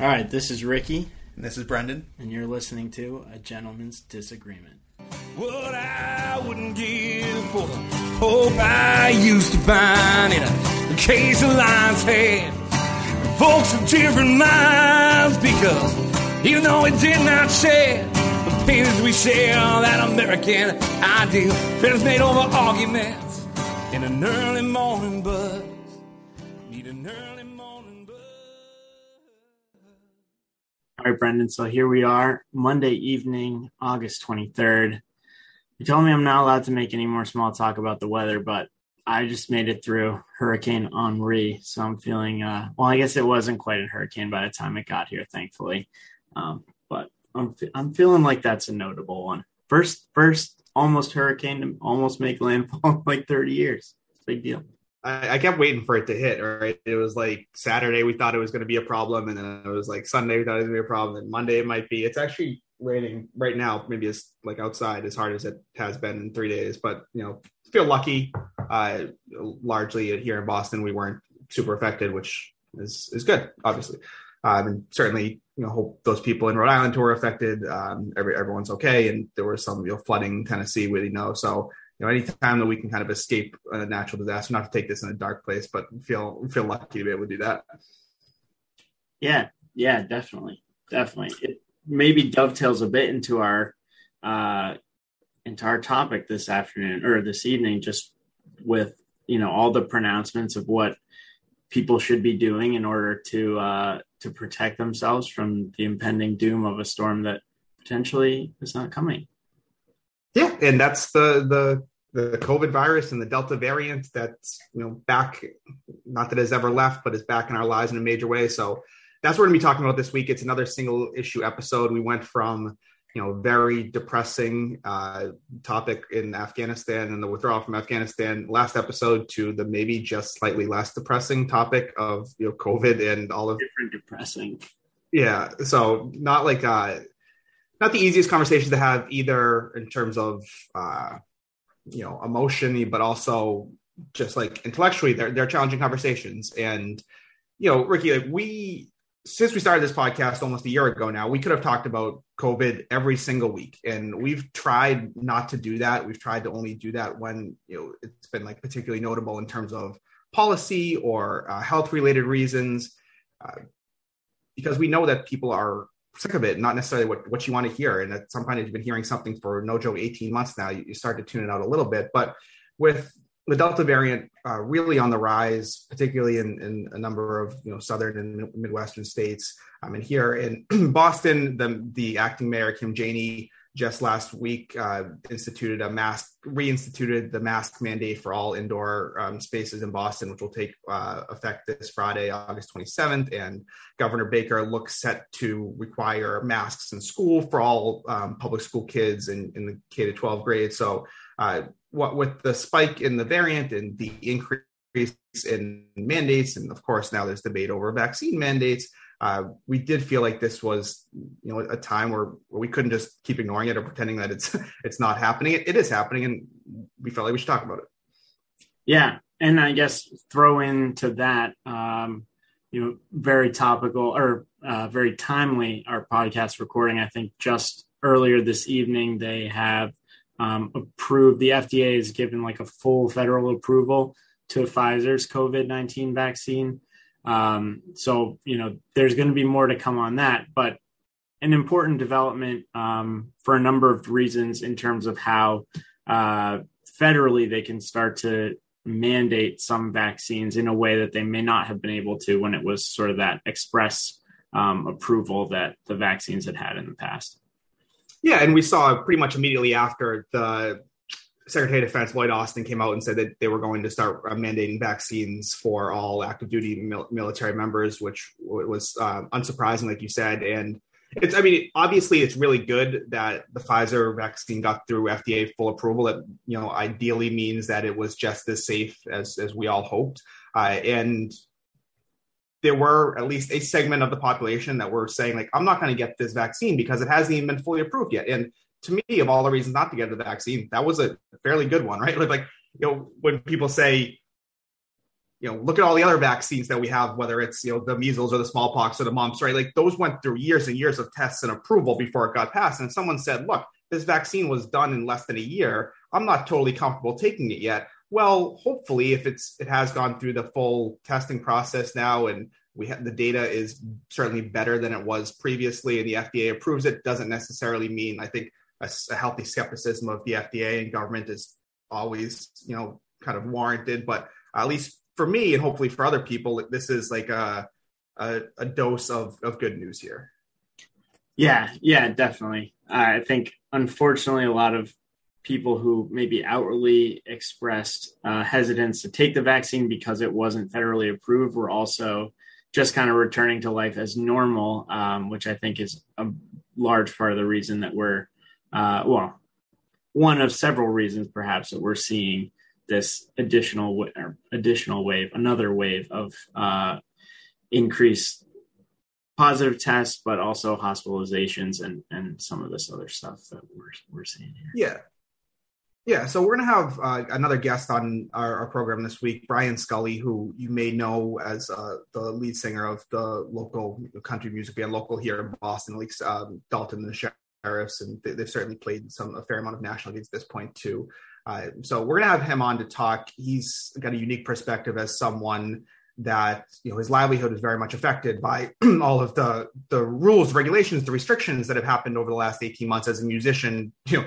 All right, this is Ricky, And this is Brendan. and you're listening to A Gentleman's Disagreement. What I wouldn't give for the hope I used to find in a case of lion's head. Folks of different minds because even though it did not share the pains we share, that American ideal is made over arguments in an early morning buzz. All right, Brendan. So here we are, Monday evening, August 23rd. You told me I'm not allowed to make any more small talk about the weather, but I just made it through Hurricane Henri. So I'm feeling, uh, well, I guess it wasn't quite a hurricane by the time it got here, thankfully. Um, but I'm, I'm feeling like that's a notable one. First, first almost hurricane to almost make landfall in like 30 years. It's a big deal. I, I kept waiting for it to hit. Right, it was like Saturday we thought it was going to be a problem, and then it was like Sunday we thought it was going to be a problem, and Monday it might be. It's actually raining right now. Maybe it's like outside as hard as it has been in three days, but you know, feel lucky. Uh, largely here in Boston, we weren't super affected, which is is good, obviously. Um, and certainly, you know, hope those people in Rhode Island who were affected, um, every, everyone's okay. And there was some, you know, flooding in Tennessee, we know. So, you know, anytime that we can kind of escape a natural disaster, not to take this in a dark place, but feel feel lucky to be able to do that. Yeah, yeah, definitely, definitely. It maybe dovetails a bit into our uh, into our topic this afternoon or this evening, just with you know all the pronouncements of what people should be doing in order to uh, to protect themselves from the impending doom of a storm that potentially is not coming. Yeah, and that's the the the COVID virus and the Delta variant that's you know back, not that it's ever left, but is back in our lives in a major way. So that's what we're gonna be talking about this week. It's another single issue episode. We went from you know very depressing uh, topic in Afghanistan and the withdrawal from Afghanistan last episode to the maybe just slightly less depressing topic of you know COVID and all of Different, depressing. yeah so not like uh not the easiest conversation to have either in terms of uh you know emotionally but also just like intellectually they're they're challenging conversations. And you know ricky like we since we started this podcast almost a year ago now we could have talked about covid every single week. And we've tried not to do that. We've tried to only do that when you know it's been like particularly notable in terms of policy or uh, health related reasons uh, because we know that people are sick of it, not necessarily what, what you want to hear. And at some point, you've been hearing something for no joke 18 months now, you, you start to tune it out a little bit. But with the Delta variant uh, really on the rise, particularly in, in a number of you know southern and midwestern states, um, and here in Boston, the the acting mayor Kim Janey just last week uh, instituted a mask, reinstituted the mask mandate for all indoor um, spaces in Boston, which will take uh, effect this Friday, August 27th. And Governor Baker looks set to require masks in school for all um, public school kids in, in the K to 12 grade. So, uh, what with the spike in the variant and the increase in mandates, and of course now there's debate over vaccine mandates uh, we did feel like this was you know a time where, where we couldn't just keep ignoring it or pretending that it's it's not happening it, it is happening and we felt like we should talk about it Yeah, and I guess throw into that, um, you know, very topical or uh, very timely. Our podcast recording, I think, just earlier this evening, they have um, approved. The FDA has given like a full federal approval to Pfizer's COVID nineteen vaccine. Um, so you know, there's going to be more to come on that, but an important development um, for a number of reasons in terms of how uh, federally they can start to mandate some vaccines in a way that they may not have been able to when it was sort of that express um, approval that the vaccines had had in the past. yeah and we saw pretty much immediately after the secretary of defense lloyd austin came out and said that they were going to start mandating vaccines for all active duty mil- military members which was uh, unsurprising like you said. And it's i mean obviously it's really good that the pfizer vaccine got through fda full approval. That you know ideally means that it was just as safe as as we all hoped. Uh, and there were at least a segment of the population that were saying like i'm not going to get this vaccine because it hasn't even been fully approved yet. And to me of all the reasons not to get the vaccine that was a fairly good one right like, you know when people say you know, look at all the other vaccines that we have, whether it's, you know, the measles or the smallpox or the mumps, right? Like those went through years and years of tests and approval before it got passed. And someone said, look, this vaccine was done in less than a year. I'm not totally comfortable taking it yet. Well, hopefully, if it's it has gone through the full testing process now, and we have the data is certainly better than it was previously, and the FDA approves it, doesn't necessarily mean I think a, a healthy skepticism of the FDA and government is always you know kind of warranted, but at least for me and hopefully for other people, this is like a a, a dose of of good news here. Yeah, yeah, definitely. I think unfortunately a lot of people who maybe outwardly expressed uh, hesitance to take the vaccine because it wasn't federally approved were also just kind of returning to life as normal, um, which I think is a large part of the reason that we're, uh, well, one of several reasons perhaps that we're seeing this additional additional wave, another wave of uh, increased positive tests, but also hospitalizations and and some of this other stuff that we're we're seeing here. Yeah, yeah, so we're going to have uh, another guest on our, our, program this week, Brian Scully, who you may know as uh, the lead singer of the local country music band, local here in Boston, least um, Dalton and the Sheriffs, and they, have certainly played some a fair amount of national gigs at this point too. Uh, so we're going to have him on to talk. He's got a unique perspective as someone that you know his livelihood is very much affected by all of the the rules, regulations, the restrictions that have happened over the last 18 months as a musician. You know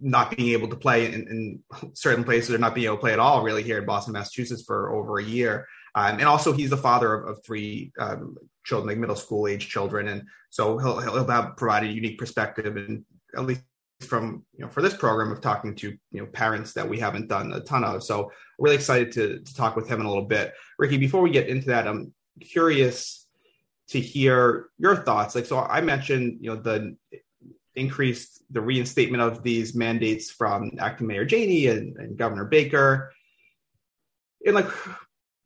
not being able to play in, in, certain places or not being able to play at all really here in Boston, Massachusetts for over a year. Um, and also he's the father of, of three um, children, like middle school age children. And so he'll, he'll have provided a unique perspective and at least from, you know, for this program of talking to, you know, parents that we haven't done a ton of. So really excited to, to talk with him in a little bit. Ricky, before we get into that, I'm curious to hear your thoughts. Like, so I mentioned, you know, the increased the reinstatement of these mandates from acting mayor Janey and, and governor Baker. And like,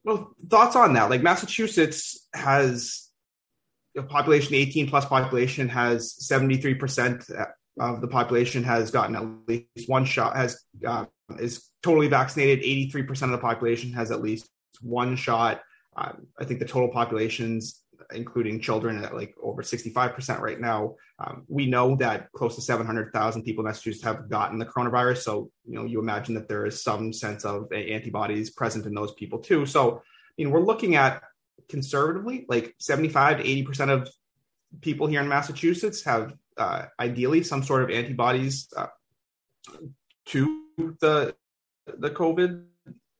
well, thoughts on that? Like Massachusetts has a population, 18 plus population has 73% of the population has gotten at least one shot, has uh, is totally vaccinated. 83% of the population has at least one shot. Um, I think the total population's including children at like over 65% right now. Um, we know that close to 700,000 people in Massachusetts have gotten the coronavirus. So, you know, you imagine that there is some sense of antibodies present in those people too. So, I mean, we're looking at conservatively like 75 to 80% of people here in Massachusetts have uh, ideally some sort of antibodies uh, to the, the COVID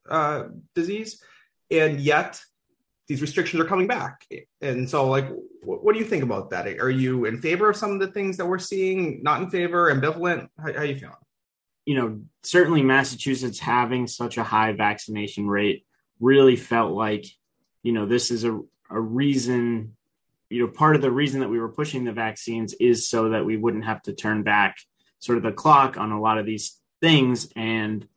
uh, disease. And yet, these restrictions are coming back. And so, like, what, what, do you think about that? Are you in favor of some of the things that we're seeing? Not in favor? Ambivalent? How, how are you feeling? You know, certainly Massachusetts having such a high vaccination rate really felt like, you know, this is a, a reason. You know, part of the reason that we were pushing the vaccines is so that we wouldn't have to turn back sort of the clock on a lot of these things and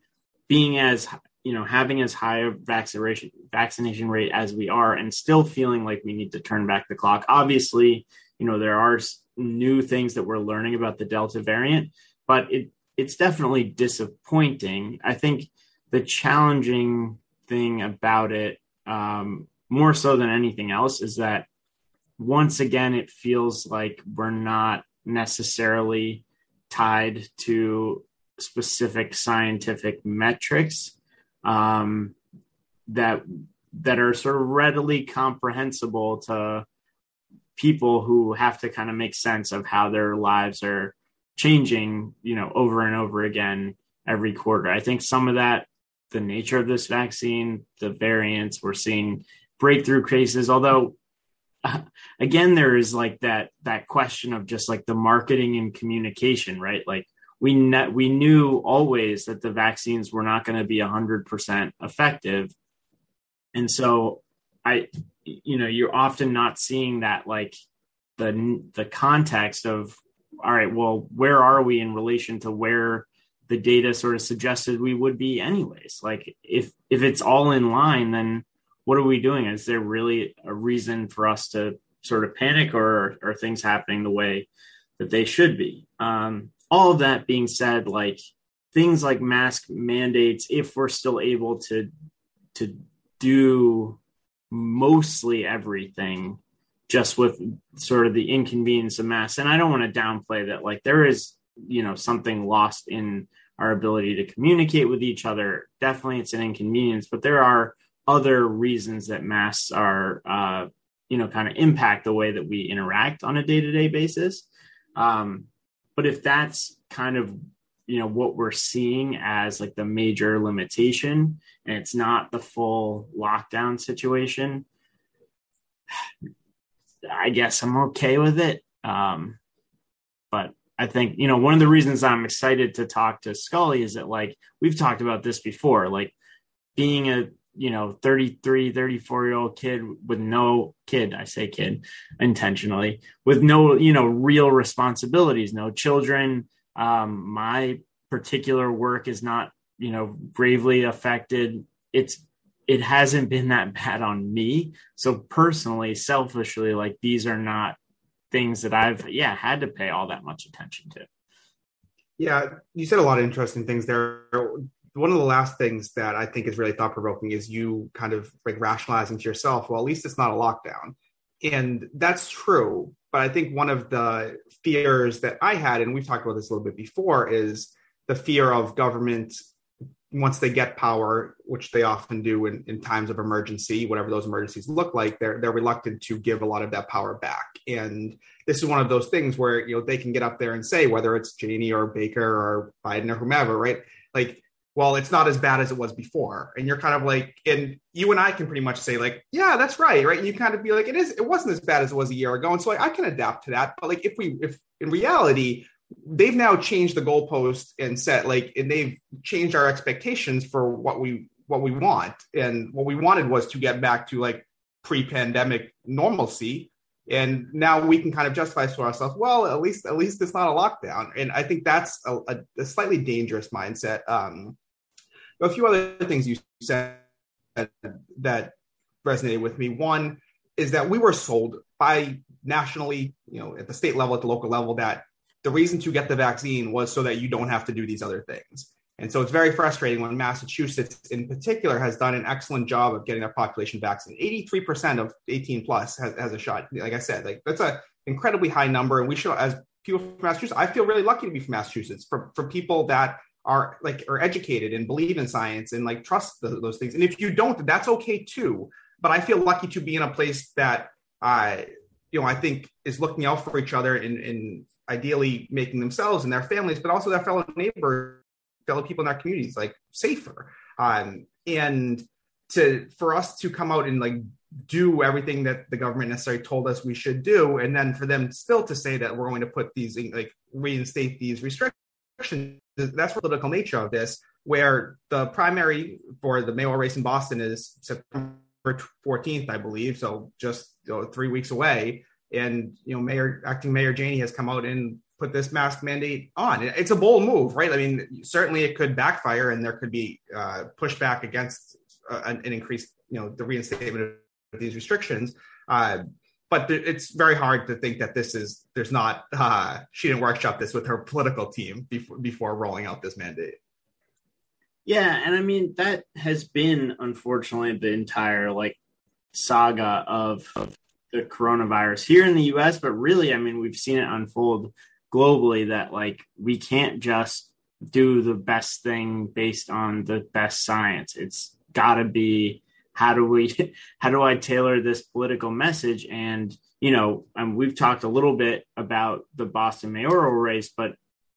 being as you know having as high a vaccination vaccination rate as we are and still feeling like we need to turn back the clock. Obviously you know there are new things that we're learning about the delta variant but it it's definitely disappointing. I think the challenging thing about it um, more so than anything else is that once again it feels like we're not necessarily tied to specific scientific metrics um, that that are sort of readily comprehensible to people who have to kind of make sense of how their lives are changing, you know, over and over again every quarter. I think some of that, the nature of this vaccine, the variants, we're seeing breakthrough cases, although again there is like that that question of just like the marketing and communication right like we ne- we knew always that the vaccines were not going to be 100% effective. And so i you know you're often not seeing that like the the context of all right well where are we in relation to where the data sort of suggested we would be anyways? Like if if it's all in line then what are we doing? Is there really a reason for us to sort of panic or are things happening the way that they should be? Um, all of that being said, like things like mask mandates, if we're still able to to do mostly everything just with sort of the inconvenience of mass. And I don't want to downplay that. Like there is, you know, something lost in our ability to communicate with each other. Definitely, it's an inconvenience, but there are other reasons that masks are, uh, you know, kind of impact the way that we interact on a day to day basis. Um, but if that's kind of you know what we're seeing as like the major limitation and it's not the full lockdown situation i guess i'm okay with it. Um but i think you know one of the reasons i'm excited to talk to scully is that like we've talked about this before like being a you know 33 34 year old kid with no kid i say kid intentionally with no you know real responsibilities no children um, my particular work is not, you know, gravely affected. It's it hasn't been that bad on me. So personally, selfishly, like these are not things that I've yeah had to pay all that much attention to. Yeah, you said a lot of interesting things there. One of the last things that I think is really thought provoking is you kind of like rationalizing to yourself, well, at least it's not a lockdown. And that's true. But I think one of the fears that I had, and we've talked about this a little bit before, is the fear of government once they get power, which they often do in, in times of emergency, whatever those emergencies look like, they're they're reluctant to give a lot of that power back. And this is one of those things where you know they can get up there and say whether it's Janey or Baker or Biden or whomever, right? Like, well, it's not as bad as it was before. And you're kind of like, and you and I can pretty much say like, yeah, that's right, right? And you kind of be like, it is, it wasn't as bad as it was a year ago, and so like, I can adapt to that. But like, if we, if in reality they've now changed the goalpost and set like and they've changed our expectations for what we what we want and what we wanted was to get back to like pre-pandemic normalcy and now we can kind of justify to ourselves. Well at least at least it's not a lockdown. And i think that's a, a, a slightly dangerous mindset. Um a few other things you said that resonated with me. One is that we were sold by nationally you know at the state level at the local level that the reason to get the vaccine was so that you don't have to do these other things. And so it's very frustrating when Massachusetts, in particular, has done an excellent job of getting their population vaccinated. 83% of 18 plus has, has a shot. Like I said, like that's an incredibly high number. And we should, as people from Massachusetts, I feel really lucky to be from Massachusetts for, for people that are like are educated and believe in science and like trust the, those things. And if you don't, that's okay too. But I feel lucky to be in a place that I, uh, you know, I think is looking out for each other and, and ideally making themselves and their families, but also their fellow neighbors, fellow people in our communities, like safer. Um, and to for us to come out and like do everything that the government necessarily told us we should do, and then for them still to say that we're going to put these like reinstate these restrictions. That's the political nature of this, where the primary for the mayoral race in Boston is September 14th, I believe. So just you know, three weeks away and you know mayor acting mayor Janey has come out and put this mask mandate on. It's a bold move right? I mean certainly it could backfire and there could be uh, pushback against uh, an, an increased you know the reinstatement of these restrictions. Uh, but th- it's very hard to think that this is there's not uh, she didn't workshop this with her political team before before rolling out this mandate. Yeah and i mean that has been unfortunately the entire like saga of, of the coronavirus here in the US, but really, I mean, we've seen it unfold globally that like we can't just do the best thing based on the best science. It's got to be how do we how do I tailor this political message? And you know, and we've talked a little bit about the Boston mayoral race, but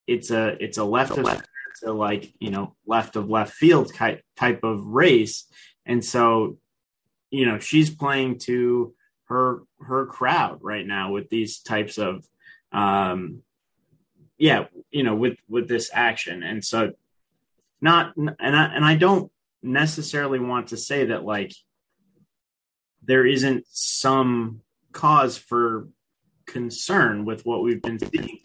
it's a it's a left. of left to like you know left of left field type type of race, and so you know she's playing to her her crowd right now with these types of um yeah you know with with this action. And so not and I and I don't necessarily want to say that like there isn't some cause for concern with what we've been seeing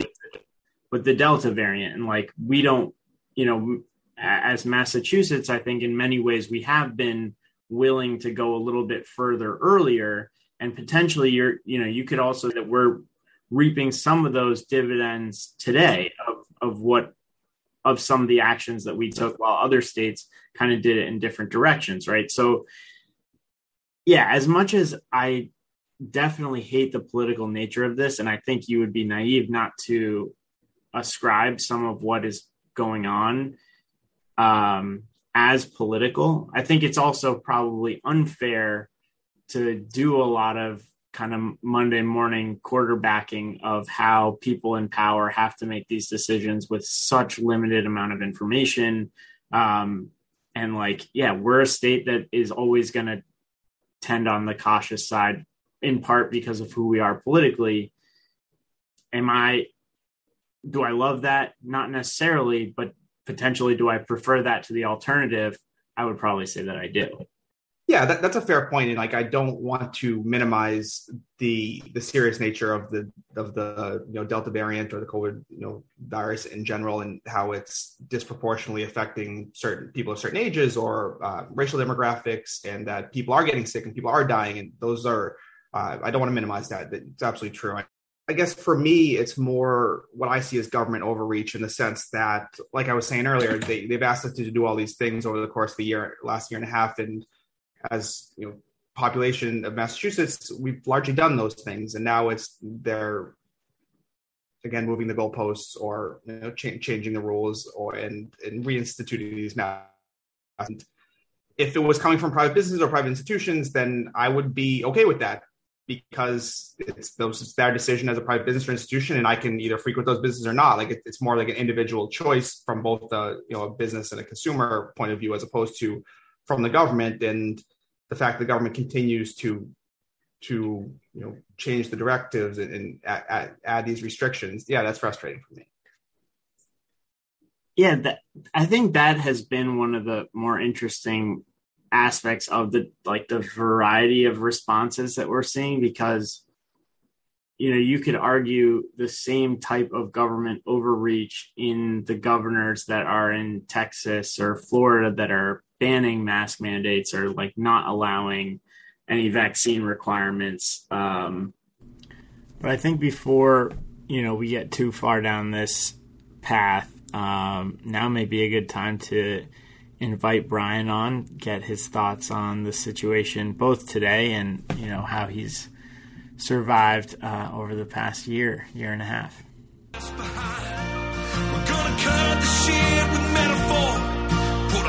with the delta variant. And like we don't you know as massachusetts i think in many ways we have been willing to go a little bit further earlier. And potentially you're you know you could also that we're reaping some of those dividends today of of what of some of the actions that we took while other states kind of did it in different directions right so yeah, as much as I definitely hate the political nature of this, and I think you would be naive not to ascribe some of what is going on um, as political. I think it's also probably unfair to do a lot of kind of Monday morning quarterbacking of how people in power have to make these decisions with such limited amount of information. Um, and like, yeah, we're a state that is always going to tend on the cautious side, in part because of who we are politically. Am I, do I love that? Not necessarily, but potentially, do I prefer that to the alternative? I would probably say that I do. Yeah, that, that's a fair point, and like I don't want to minimize the the serious nature of the of the you know Delta variant or the COVID you know virus in general, and how it's disproportionately affecting certain people of certain ages or uh, racial demographics, and that people are getting sick and people are dying, and those are uh, I don't want to minimize that. It's absolutely true. I, I guess for me, it's more what I see as government overreach in the sense that, like I was saying earlier, they, they've asked us to do all these things over the course of the year, last year and a half, and as you know population of Massachusetts, we've largely done those things, and now it's they're again moving the goalposts or you know, ch- changing the rules or and and reinstituting these now. And if it was coming from private businesses or private institutions, then I would be okay with that because it's those it's their decision as a private business or institution, and I can either frequent those businesses or not. Like it, it's more like an individual choice from both the you know a business and a consumer point of view, as opposed to from the government and the fact the government continues to to you know change the directives and, and add, add, these restrictions yeah that's frustrating for me. Yeah that, i think that has been one of the more interesting aspects of the like the variety of responses that we're seeing because you know you could argue the same type of government overreach in the governors that are in texas or florida that are banning mask mandates or like not allowing any vaccine requirements. Um, but I think before you know we get too far down this path, um, now may be a good time to invite Brian on, get his thoughts on the situation both today and you know how he's survived uh, over the past year, year and a half.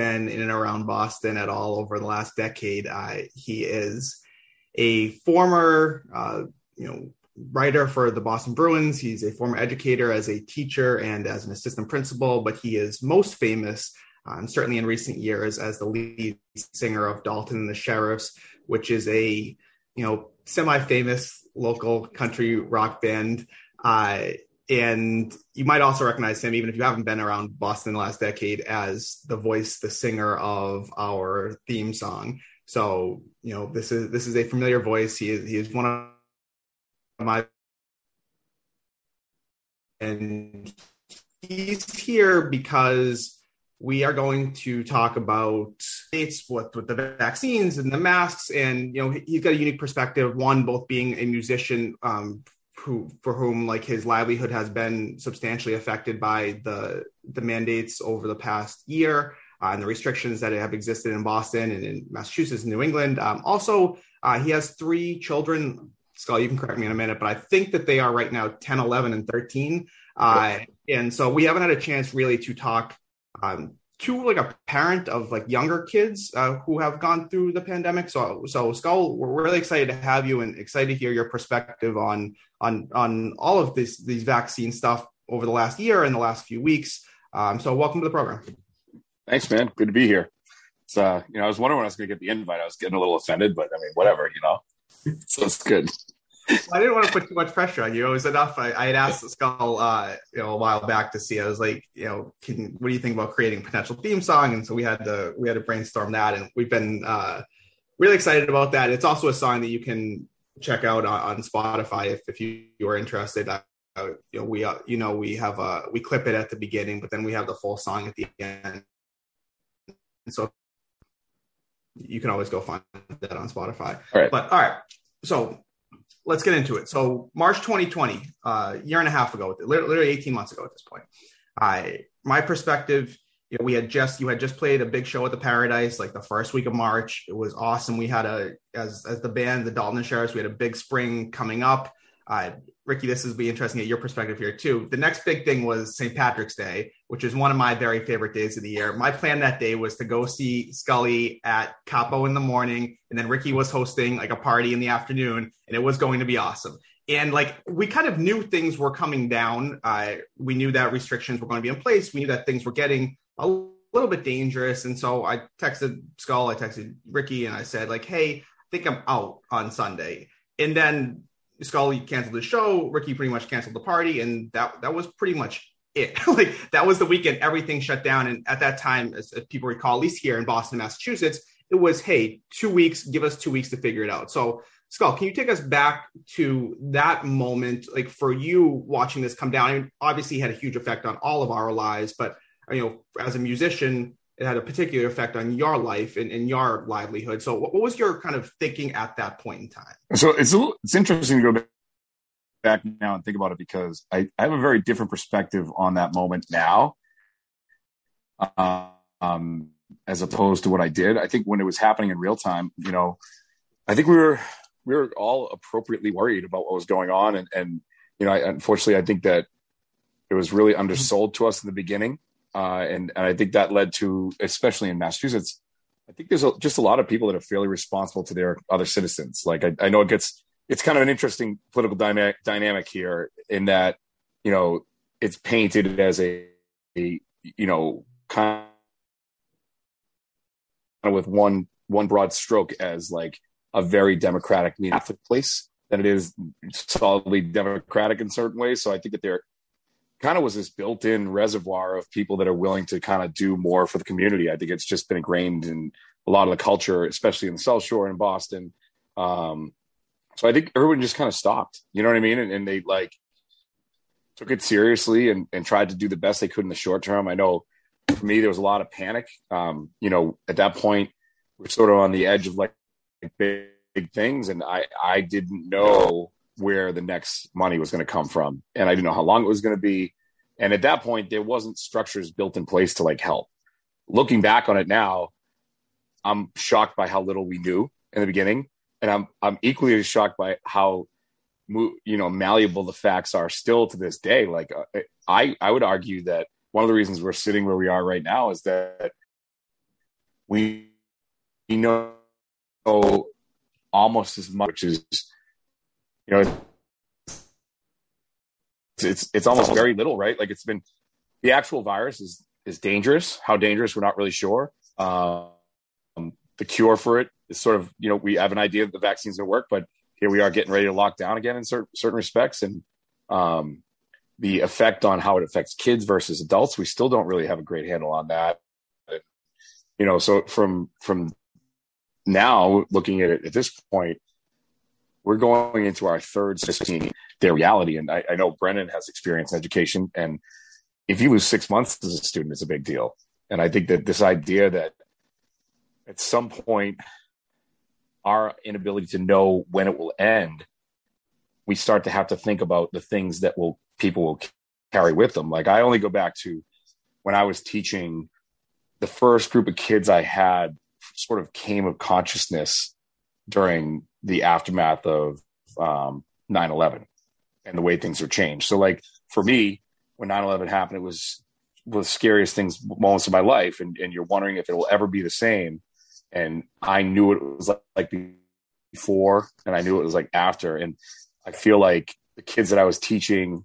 been in and around Boston at all over the last decade. Uh, he is a former, uh, you know, writer for the Boston Bruins. He's a former educator as a teacher and as an assistant principal, but he is most famous, um, certainly in recent years, as the lead singer of Dalton and the Sheriffs, which is a, you know, semi-famous local country rock band. Uh, and you might also recognize him, even if you haven't been around Boston the last decade, as the voice, the singer of our theme song. So, you know, this is this is a familiar voice. He is he is one of my and he's here because we are going to talk about states with, with the vaccines and the masks and you know he's got a unique perspective one both being a musician um, who for whom like his livelihood has been substantially affected by the the mandates over the past year uh, and the restrictions that have existed in Boston and in Massachusetts and New England. Um, also, uh, he has three children. Skull, you can correct me in a minute, but I think that they are right now 10, 11, and 13. Uh, and so we haven't had a chance really to talk um, to like a parent of like younger kids uh, who have gone through the pandemic. So, so Skull, we're really excited to have you and excited to hear your perspective on on on all of this these vaccine stuff over the last year and the last few weeks. Um, so, welcome to the program. Thanks, man. Good to be here. It's uh, you know, I was wondering when I was going to get the invite. I was getting a little offended, but I mean, whatever, you know. So it's good. I didn't want to put too much pressure on you. It was enough. I, I had asked Skull, uh, you know, a while back to see. I was like, you know, can, what do you think about creating a potential theme song? And so we had to we had to brainstorm that, and we've been uh, really excited about that. It's also a song that you can check out on, on Spotify if, if you, you are interested. Uh, you know, we uh, you know we have uh we clip it at the beginning, but then we have the full song at the end. And so you can always go find that on Spotify. All right. But all right, so let's get into it. So March 2020, a uh, year and a half ago, literally 18 months ago at this point. I my perspective you know, we had just you had just played a big show at the Paradise like the first week of March. It was awesome. We had a as as the band, the Dalton Sheriffs, we had a big spring coming up. Uh, Ricky, this is be interesting at your perspective here too. The next big thing was St. Patrick's Day, which is one of my very favorite days of the year. My plan that day was to go see Scully at Capo in the morning, and then Ricky was hosting like a party in the afternoon, and it was going to be awesome and like we kind of knew things were coming down. Uh, we knew that restrictions were going to be in place. We knew that things were getting a little bit dangerous. And so I texted Skull, I texted Ricky, and I said, like, hey, I think I'm out on Sunday. And then Skull canceled the show. Ricky pretty much canceled the party, and that that was pretty much it. like that was the weekend. Everything shut down. And at that time, as, as people recall, at least here in Boston, Massachusetts, it was hey, two weeks. Give us two weeks to figure it out. So Skull, can you take us back to that moment, like for you watching this come down? I mean, obviously, had a huge effect on all of our lives, but you know, as a musician, it had a particular effect on your life and, and your livelihood. So, what, what, was your kind of thinking at that point in time? So it's a, it's interesting to go back now and think about it because I, I have a very different perspective on that moment now, um, as opposed to what I did. I think when it was happening in real time, you know, I think we were we were all appropriately worried about what was going on, and and you know, I, unfortunately, I think that it was really undersold to us in the beginning uh, and and I think that led to, especially in Massachusetts, I think there's a, just a lot of people that are fairly responsible to their other citizens. Like I, I know it gets it's kind of an interesting political dynamic dynamic here in that you know it's painted as a, a you know kind of with one one broad stroke as like a very democratic Catholic place than it is solidly democratic in certain ways. So I think that there kind of was this built-in reservoir of people that are willing to kind of do more for the community. I think it's just been ingrained in a lot of the culture, especially in the South Shore in Boston. Um, so I think everyone just kind of stopped. You know what I mean? And, and they like took it seriously and, and, tried to do the best they could in the short term. I know for me there was a lot of panic. Um, you know, at that point we're sort of on the edge of like big, big things, and I I didn't know where the next money was going to come from. And I didn't know how long it was going to be. And at that point, there wasn't structures built in place to like help. Looking back on it now, I'm shocked by how little we knew in the beginning. And I'm, I'm equally as shocked by how, you know, malleable the facts are still to this day. Like uh, I, I would argue that one of the reasons we're sitting where we are right now is that we, we know almost as much as you know, it's, it's, it's almost very little, right? Like it's been the actual virus is is dangerous. How dangerous, we're not really sure. Um, the cure for it is sort of, you know, we have an idea that the vaccine's going to work, but here we are getting ready to lock down again in certain certain respects, and um, the effect on how it affects kids versus adults, we still don't really have a great handle on that. You know, so from from now looking at it at this point, we're going into our third seeing their reality. And I, I, know Brendan has experience in education. And if you lose six months as a student, it's a big deal. And I think that this idea that at some point, our inability to know when it will end, we start to have to think about the things that will people will carry with them. Like I only go back to when I was teaching the first group of kids I had sort of came of consciousness during the aftermath of um, 9-11 and the way things are changed. So like for me, when 9-11 happened, it was one of the scariest things moments of my life. And, and you're wondering if it will ever be the same. And I knew it was like, like before and I knew it was like after. And I feel like the kids that I was teaching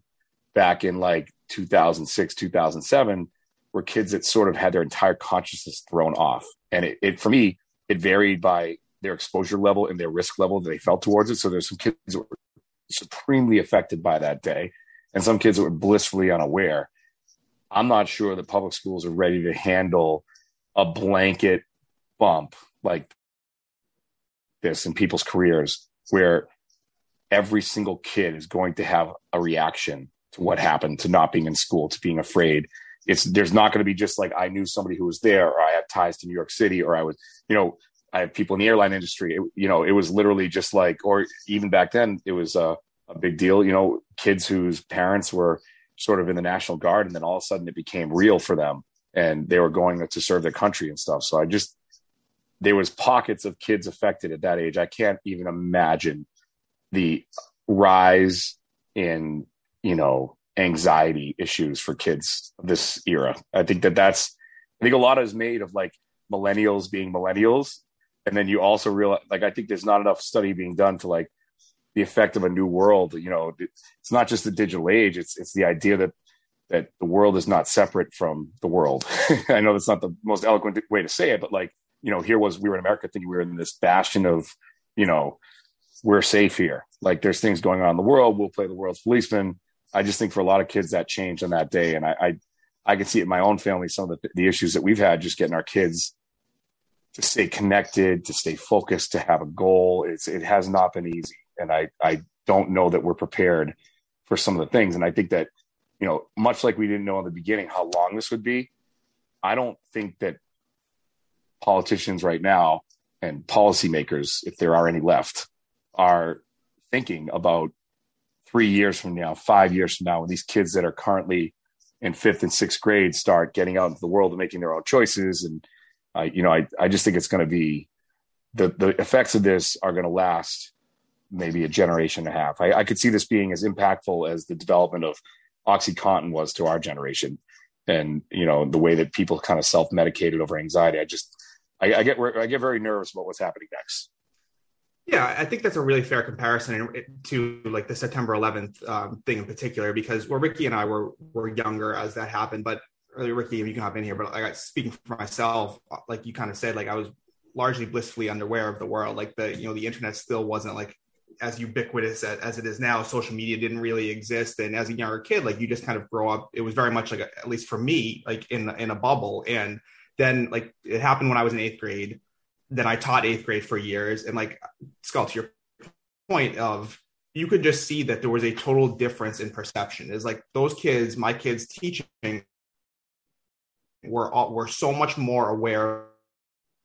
back in like 2006, 2007 were kids that sort of had their entire consciousness thrown off. And it, it for me, it varied by their exposure level and their risk level that they felt towards it. So there's some kids that were supremely affected by that day, and some kids that were blissfully unaware. I'm not sure that public schools are ready to handle a blanket bump like this in people's careers where every single kid is going to have a reaction to what happened, to not being in school, to being afraid. It's there's not going to be just like I knew somebody who was there, or I had ties to New York City, or I was, you know, I have people in the airline industry. It, you know, it was literally just like, or even back then, it was a, a big deal. You know, kids whose parents were sort of in the National Guard, and then all of a sudden it became real for them, and they were going to serve their country and stuff. So I just there was pockets of kids affected at that age. I can't even imagine the rise in you know anxiety issues for kids this era. I think that that's I think a lot is made of like millennials being millennials, and then you also realize like I think there's not enough study being done to like the effect of a new world. You know, it's not just the digital age; it's it's the idea that that the world is not separate from the world. I know that's not the most eloquent way to say it, but like you know, here was we were in America thinking we were in this bastion of you know we're safe here. Like there's things going on in the world. We'll play the world's policeman. I just think for a lot of kids that changed on that day, and I I, I can see it in my own family some of the, the issues that we've had just getting our kids to stay connected, to stay focused, to have a goal. It's it has not been easy, and I I don't know that we're prepared for some of the things. And I think that you know, much like we didn't know in the beginning how long this would be, I don't think that politicians right now and policymakers, if there are any left, are thinking about three years from now, five years from now, when these kids that are currently in fifth and sixth grade start getting out into the world and making their own choices. And, you know, I, I just think it's going to be the, the effects of this are going to last maybe a generation and a half. I, I could see this being as impactful as the development of OxyContin was to our generation. And, you know, the way that people kind of self medicated over anxiety. I just, I, I get, I get very nervous about what's happening next. Yeah, I think that's a really fair comparison to like the September 11th um, thing in particular, because where Ricky and I were were younger as that happened. But earlier, Ricky, you can hop in here, but like speaking for myself, uh, like you kind of said, like I was largely blissfully unaware of the world. Like the you know the internet still wasn't like as ubiquitous as it is now. Social media didn't really exist, and as a younger kid, like you just kind of grow up. It was very much like a, at least for me, like in in a bubble. And then like it happened when I was in eighth grade then I taught eighth grade for years. And like Skull, to your point of you could just see that there was a total difference in perception. Is like those kids, my kids teaching were all, we're so much more aware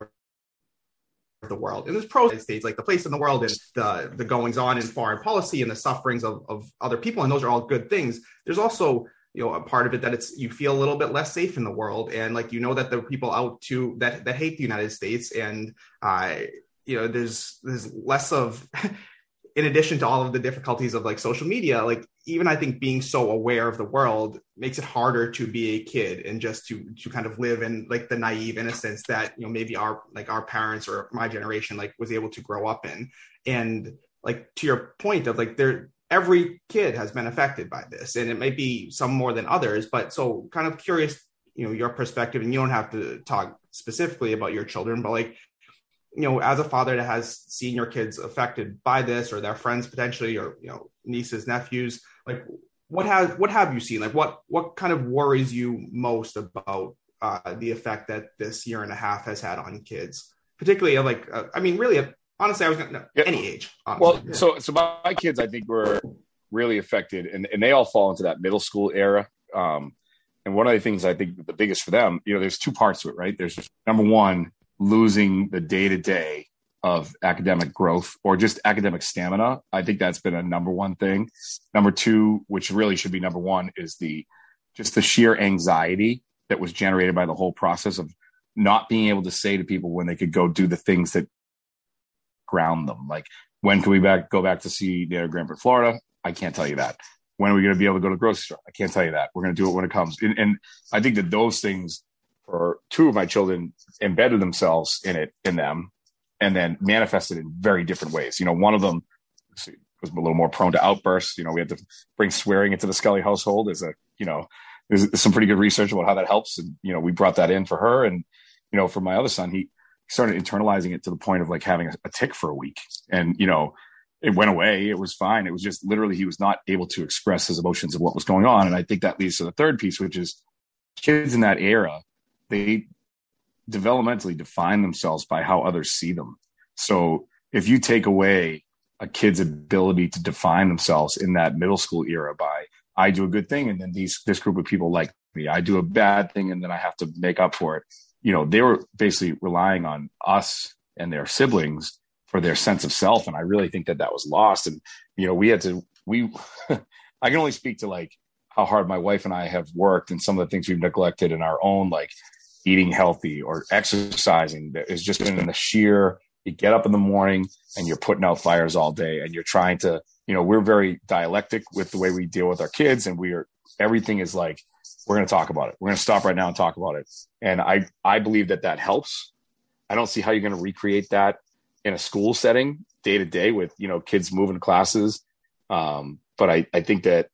of the world. And there's pros states like the place in the world and the the goings on in foreign policy and the sufferings of, of other people. And those are all good things. There's also you know a part of it that it's you feel a little bit less safe in the world and like you know that there are people out to that that hate the united states and uh you know there's there's less of in addition to all of the difficulties of like social media like even i think being so aware of the world makes it harder to be a kid and just to to kind of live in like the naive innocence that you know maybe our like our parents or my generation like was able to grow up in. And like to your point of like there every kid has been affected by this and it may be some more than others but so kind of curious you know your perspective and you don't have to talk specifically about your children but like you know as a father that has seen your kids affected by this or their friends potentially or you know nieces nephews like what has what have you seen like what what kind of worries you most about uh, the effect that this year and a half has had on kids particularly like uh, i mean really honestly, I was gonna, no, yeah. any age. Honestly. Well, yeah. so so my kids, I think, were really affected, and and they all fall into that middle school era. Um, and one of the things I think the biggest for them, you know, there's two parts to it, right? There's number one, losing the day to day of academic growth or just academic stamina. I think that's been a number one thing. Number two, which really should be number one, is the just the sheer anxiety that was generated by the whole process of not being able to say to people when they could go do the things that ground them. Like, when can we back go back to see their Grandpa, Florida? I can't tell you that. When are we going to be able to go to the grocery store? I can't tell you that. We're going to do it when it comes. And, and I think that those things for two of my children embedded themselves in it, in them, and then manifested in very different ways. You know, one of them was a little more prone to outbursts. You know, we had to bring swearing into the Scully household as a, you know, there's some pretty good research about how that helps. And, you know, we brought that in for her. And, you know, for my other son, he, started internalizing it to the point of like having a, a tic for a week. And, you know, it went away. It was fine. It was just literally he was not able to express his emotions of what was going on. And I think that leads to the third piece, which is kids in that era, they developmentally define themselves by how others see them. So if you take away a kid's ability to define themselves in that middle school era by I do a good thing and then these this group of people like me, I do a bad thing and then I have to make up for it. You know, they were basically relying on us and their siblings for their sense of self, and I really think that that was lost. And you know, we had to we I can only speak to like how hard my wife and I have worked and some of the things we've neglected in our own like eating healthy or exercising that has just been in the sheer you get up in the morning and you're putting out fires all day and you're trying to you know we're very dialectic with the way we deal with our kids and we are everything is like we're going to talk about it. We're going to stop right now and talk about it. And i i believe that that helps. I don't see how you're going to recreate that in a school setting day to day with you know kids moving classes. Um, but I, I think that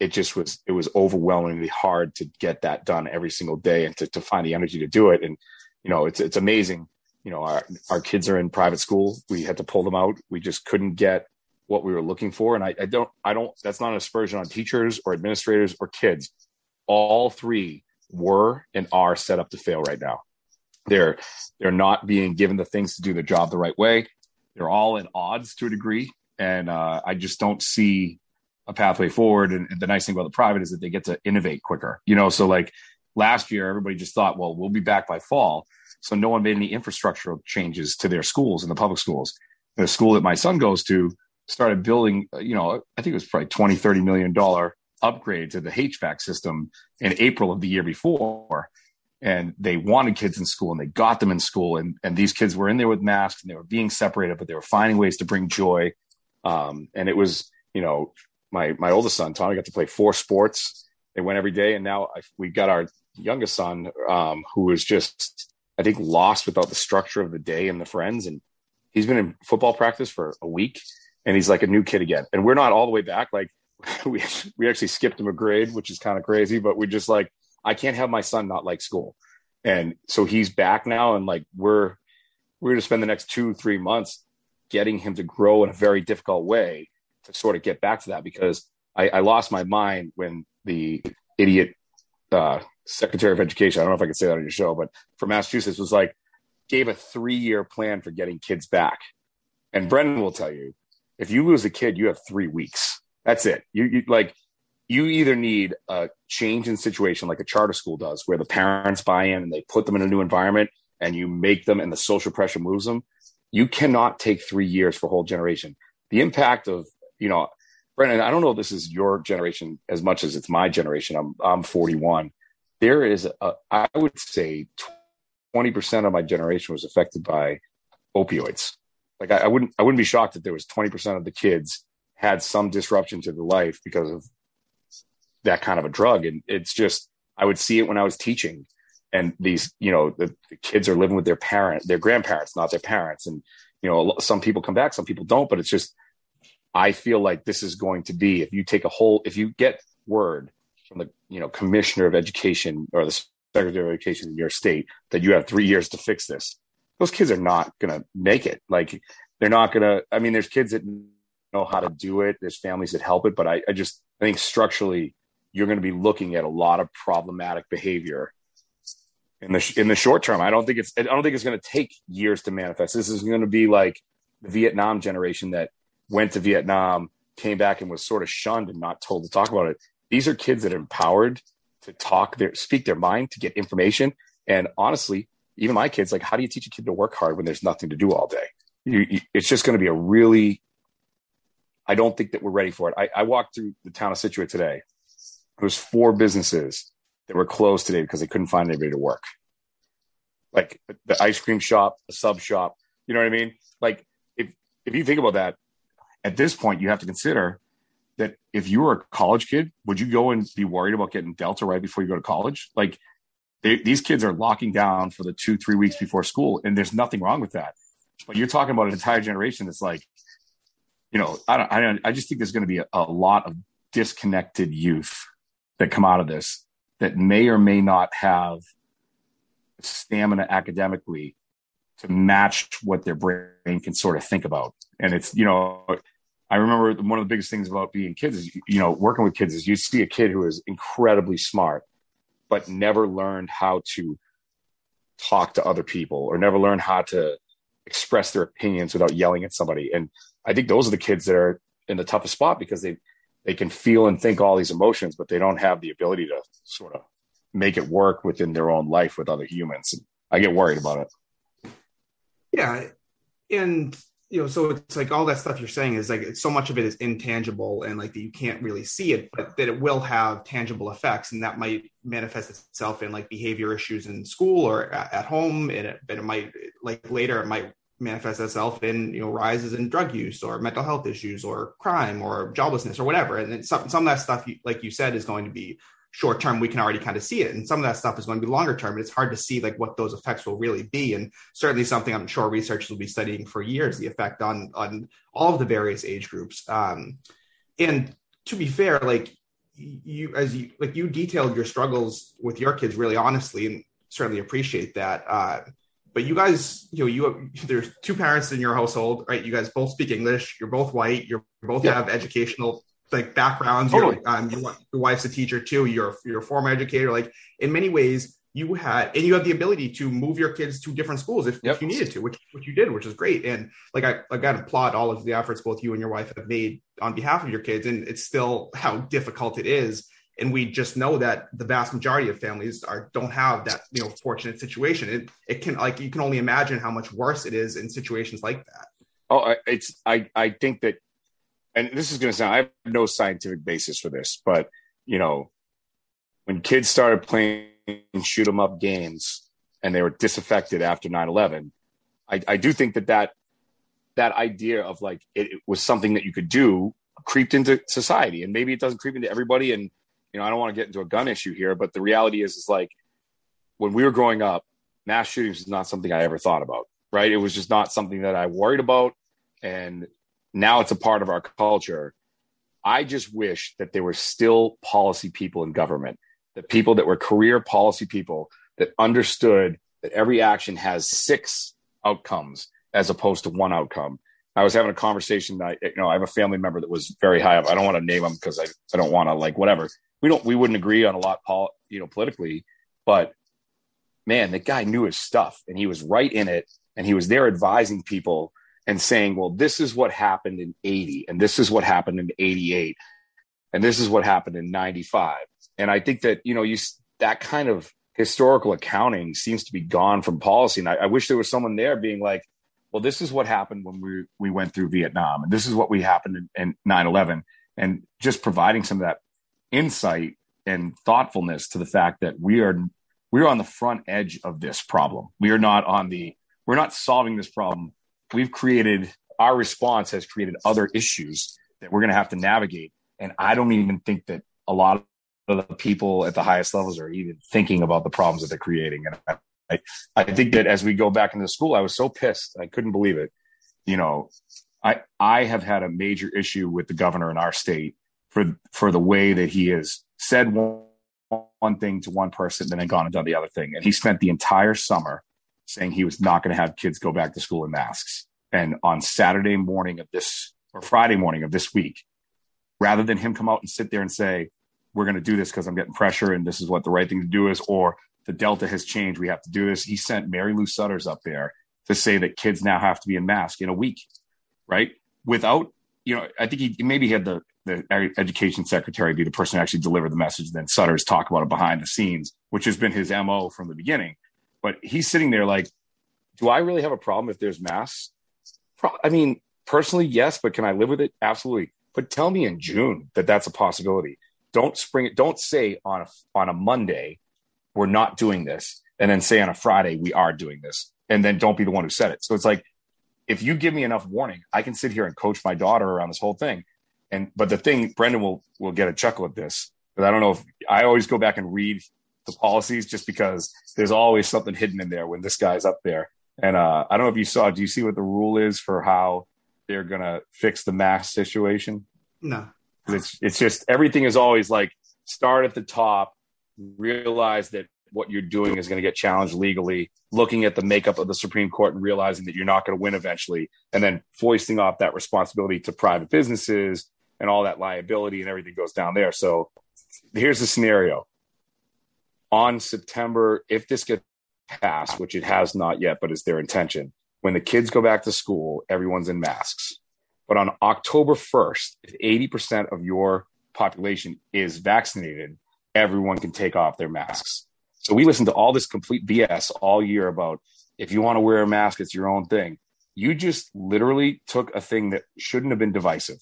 it just was it was overwhelmingly hard to get that done every single day and to, to find the energy to do it. And you know it's it's amazing. You know our, our kids are in private school. We had to pull them out. We just couldn't get what we were looking for. And I, I don't i don't that's not an aspersion on teachers or administrators or kids. All three were and are set up to fail right now. They're they're not being given the things to do the job the right way. They're all in odds to a degree. And uh, i just don't see a pathway forward and, and the nice thing about the private is that they get to innovate quicker you know so like last year everybody just thought well we'll be back by fall so no one made any infrastructural changes to their schools and the public schools. The school that my son goes to started building, you know, I think it was probably 20, 30 million dollar upgrade to the HVAC system in April of the year before. And they wanted kids in school and they got them in school. And, and these kids were in there with masks and they were being separated, but they were finding ways to bring joy. Um, and it was, you know, my, my oldest son, Tommy, got to play four sports. They went every day. And now I, we got our youngest son, um, who is just I think, lost without the structure of the day and the friends. And he's been in football practice for a week and he's like a new kid again. And we're not all the way back. Like we, we actually skipped him a grade, which is kind of crazy, but we just like, I can't have my son not like school. And so he's back now. And like, we're, we're going to spend the next two, three months getting him to grow in a very difficult way to sort of get back to that because I, I lost my mind when the idiot uh, Secretary of Education, I don't know if I can say that on your show, but for Massachusetts was like, gave a three year plan for getting kids back. And Brendan will tell you, if you lose a kid, you have three weeks. That's it. You, you like, you either need a change in situation like a charter school does, where the parents buy in and they put them in a new environment and you make them and the social pressure moves them. You cannot take three years for a whole generation. The impact of, you know, Brendan, I don't know if this is your generation as much as it's my generation. I'm I'm 41 there is, a, I would say, 20% of my generation was affected by opioids. Like I, I, wouldn't, I wouldn't be shocked if there was 20% of the kids had some disruption to their life because of that kind of a drug. And it's just, I would see it when I was teaching and these, you know, the, the kids are living with their parent, their grandparents, not their parents. And, you know, some people come back, some people don't, but it's just, I feel like this is going to be, if you take a whole, if you get word from the you know commissioner of education or the secretary of education in your state that you have three years to fix this those kids are not going to make it. Like they're not going to i mean there's kids that know how to do it. There's families that help it but i, I just i think structurally you're going to be looking at a lot of problematic behavior in the in the short term. I don't think it's i don't think it's going to take years to manifest. This is going to be like the vietnam generation that went to vietnam came back and was sort of shunned and not told to talk about it. These are kids that are empowered to talk their speak their mind to get information. And honestly even my kids like how do you teach a kid to work hard when there's nothing to do all day? You, you, it's just going to be a really i don't think that we're ready for it. I, I walked through the town of Scituate today. There was four businesses that were closed today because they couldn't find anybody to work. Like the ice cream shop the sub shop you know what i mean? Like if if you think about that at this point you have to consider that if you were a college kid, would you go and be worried about getting Delta right before you go to college? Like they, these kids are locking down for the two, three weeks before school, and there's nothing wrong with that. But you're talking about an entire generation that's like, you know, I don't, I don't, I just think there's going to be a, a lot of disconnected youth that come out of this that may or may not have stamina academically to match what their brain can sort of think about. And it's, you know, I remember one of the biggest things about being kids is, you know, working with kids is you see a kid who is incredibly smart, but never learned how to talk to other people or never learned how to express their opinions without yelling at somebody. And I think those are the kids that are in the toughest spot because they they can feel and think all these emotions, but they don't have the ability to sort of make it work within their own life with other humans. I get worried about it. Yeah. And you know, so it's like all that stuff you're saying is like so much of it is intangible and like that you can't really see it, but that it will have tangible effects, and that might manifest itself in like behavior issues in school or at, home, and it, it might like later it might manifest itself in you know rises in drug use or mental health issues or crime or joblessness or whatever, and then some some of that stuff, like you said, is going to be short term we can already kind of see it. And some of that stuff is going to be longer term and it's hard to see like what those effects will really be. And certainly something i'm sure researchers will be studying for years the effect on on all of the various age groups. Um, and to be fair like you as you like you detailed your struggles with your kids really honestly and certainly appreciate that. Uh, but you guys you know you there's two parents in your household right? You guys both speak english you're both white you're both yeah. have educational like backgrounds. Totally. Um, your, your wife's a teacher too. You're you're a former educator. Like in many ways, you had and you have the ability to move your kids to different schools if, yep. if you needed to, which which you did, which is great. And like I to applaud all of the efforts both you and your wife have made on behalf of your kids. And it's still how difficult it is. And we just know that the vast majority of families are don't have that you know fortunate situation. It it can like you can only imagine how much worse it is in situations like that. Oh, it's I I think that and this is going to sound, I have no scientific basis for this, but you know, when kids started playing shoot 'em up games and they were disaffected after 9-11, I, I do think that that, that idea of like, it, it was something that you could do creeped into society and maybe it doesn't creep into everybody. And, you know, I don't want to get into a gun issue here, but the reality is, is like when we were growing up, mass shootings was not something I ever thought about, right? It was just not something that I worried about. And now it's a part of our culture. I just wish that there were still policy people in government, the people that were career policy people that understood that every action has six outcomes as opposed to one outcome. I was having a conversation. I, you know, I have a family member that was very high up. I don't want to name him because I, I don't want to like whatever. We don't, we wouldn't agree on a lot, pol- you know, politically, but man, the guy knew his stuff and he was right in it. And he was there advising people and saying, well, this is what happened in 80, and this is what happened in 88, and this is what happened in 95. And I think that, you know, you that kind of historical accounting seems to be gone from policy. And I, I wish there was someone there being like, well, this is what happened when we, we went through Vietnam, and this is what we happened in, in 9-11, and just providing some of that insight and thoughtfulness to the fact that we are we're on the front edge of this problem. We are not on the we're not solving this problem we've created our response has created other issues that we're going to have to navigate. And I don't even think that a lot of the people at the highest levels are even thinking about the problems that they're creating. And I, I think that as we go back into school, I was so pissed. I couldn't believe it. You know, I, I have had a major issue with the governor in our state for, for the way that he has said one, one thing to one person and then gone and done the other thing. And he spent the entire summer saying he was not going to have kids go back to school in masks. And on Saturday morning of this or Friday morning of this week, rather than him come out and sit there and say, we're going to do this because I'm getting pressure and this is what the right thing to do is, or the Delta has changed. We have to do this. He sent Marylou Sudders up there to say that kids now have to be in mask in a week, right? Without, you know, I think he maybe had the, the education secretary be the person who actually delivered the message. Then Sutters talk about it behind the scenes, which has been his MO from the beginning. But he's sitting there like, do I really have a problem if there's masks? Pro- I mean, personally, yes, but can I live with it? Absolutely. But tell me in June that that's a possibility. Don't spring it. Don't say on a, on a Monday, we're not doing this. And then say on a Friday, we are doing this. And then don't be the one who said it. So it's like, if you give me enough warning, I can sit here and coach my daughter around this whole thing. And, but the thing, Brendan will, will get a chuckle at this, but I don't know if I always go back and read the policies just because there's always something hidden in there when this guy's up there. And uh, I don't know if you saw. Do you see what the rule is for how they're gonna fix the mask situation? No. It's it's just everything is always like start at the top, realize that what you're doing is going to get challenged legally, looking at the makeup of the Supreme Court and realizing that you're not going to win eventually, and then foisting off that responsibility to private businesses and all that liability and everything goes down there. So here's the scenario on September, if this gets passed, which it has not yet, but it's their intention, when the kids go back to school, everyone's in masks. But on October 1st, if 80% of your population is vaccinated, everyone can take off their masks. So we listened to all this complete BS all year about if you want to wear a mask, it's your own thing. You just literally took a thing that shouldn't have been divisive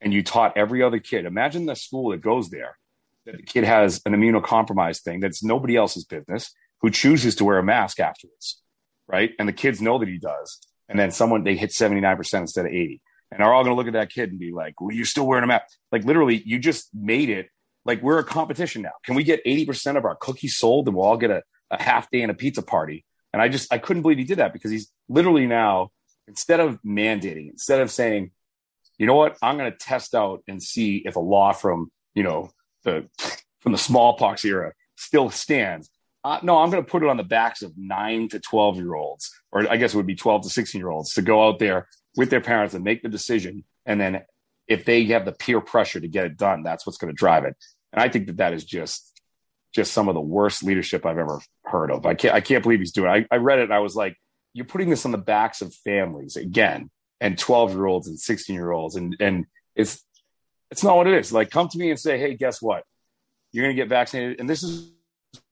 and you taught every other kid. Imagine the school that goes there that the kid has an immunocompromised thing that's nobody else's business who chooses to wear a mask afterwards, right? And the kids know that he does. And then someone, they hit 79% instead of 80 and are all going to look at that kid and be like, well, you're still wearing a mask. Like literally, you just made it like we're a competition now. Can we get 80% of our cookies sold and we'll all get a, a half day and a pizza party? And I just, I couldn't believe he did that because he's literally now, instead of mandating, instead of saying, you know what, I'm going to test out and see if a law from, you know, the, from the smallpox era still stands. Uh, no, I'm going to put it on the backs of nine to 12 year olds, or I guess it would be 12 to 16 year olds to go out there with their parents and make the decision. And then if they have the peer pressure to get it done, that's what's going to drive it. And I think that that is just just some of the worst leadership I've ever heard of. I can't I can't believe he's doing. It. I, I read it and I was like, you're putting this on the backs of families again, and 12 year olds and 16 year olds, and and it's it's not what it is. Like, come to me and say, hey, guess what? You're going to get vaccinated, and this is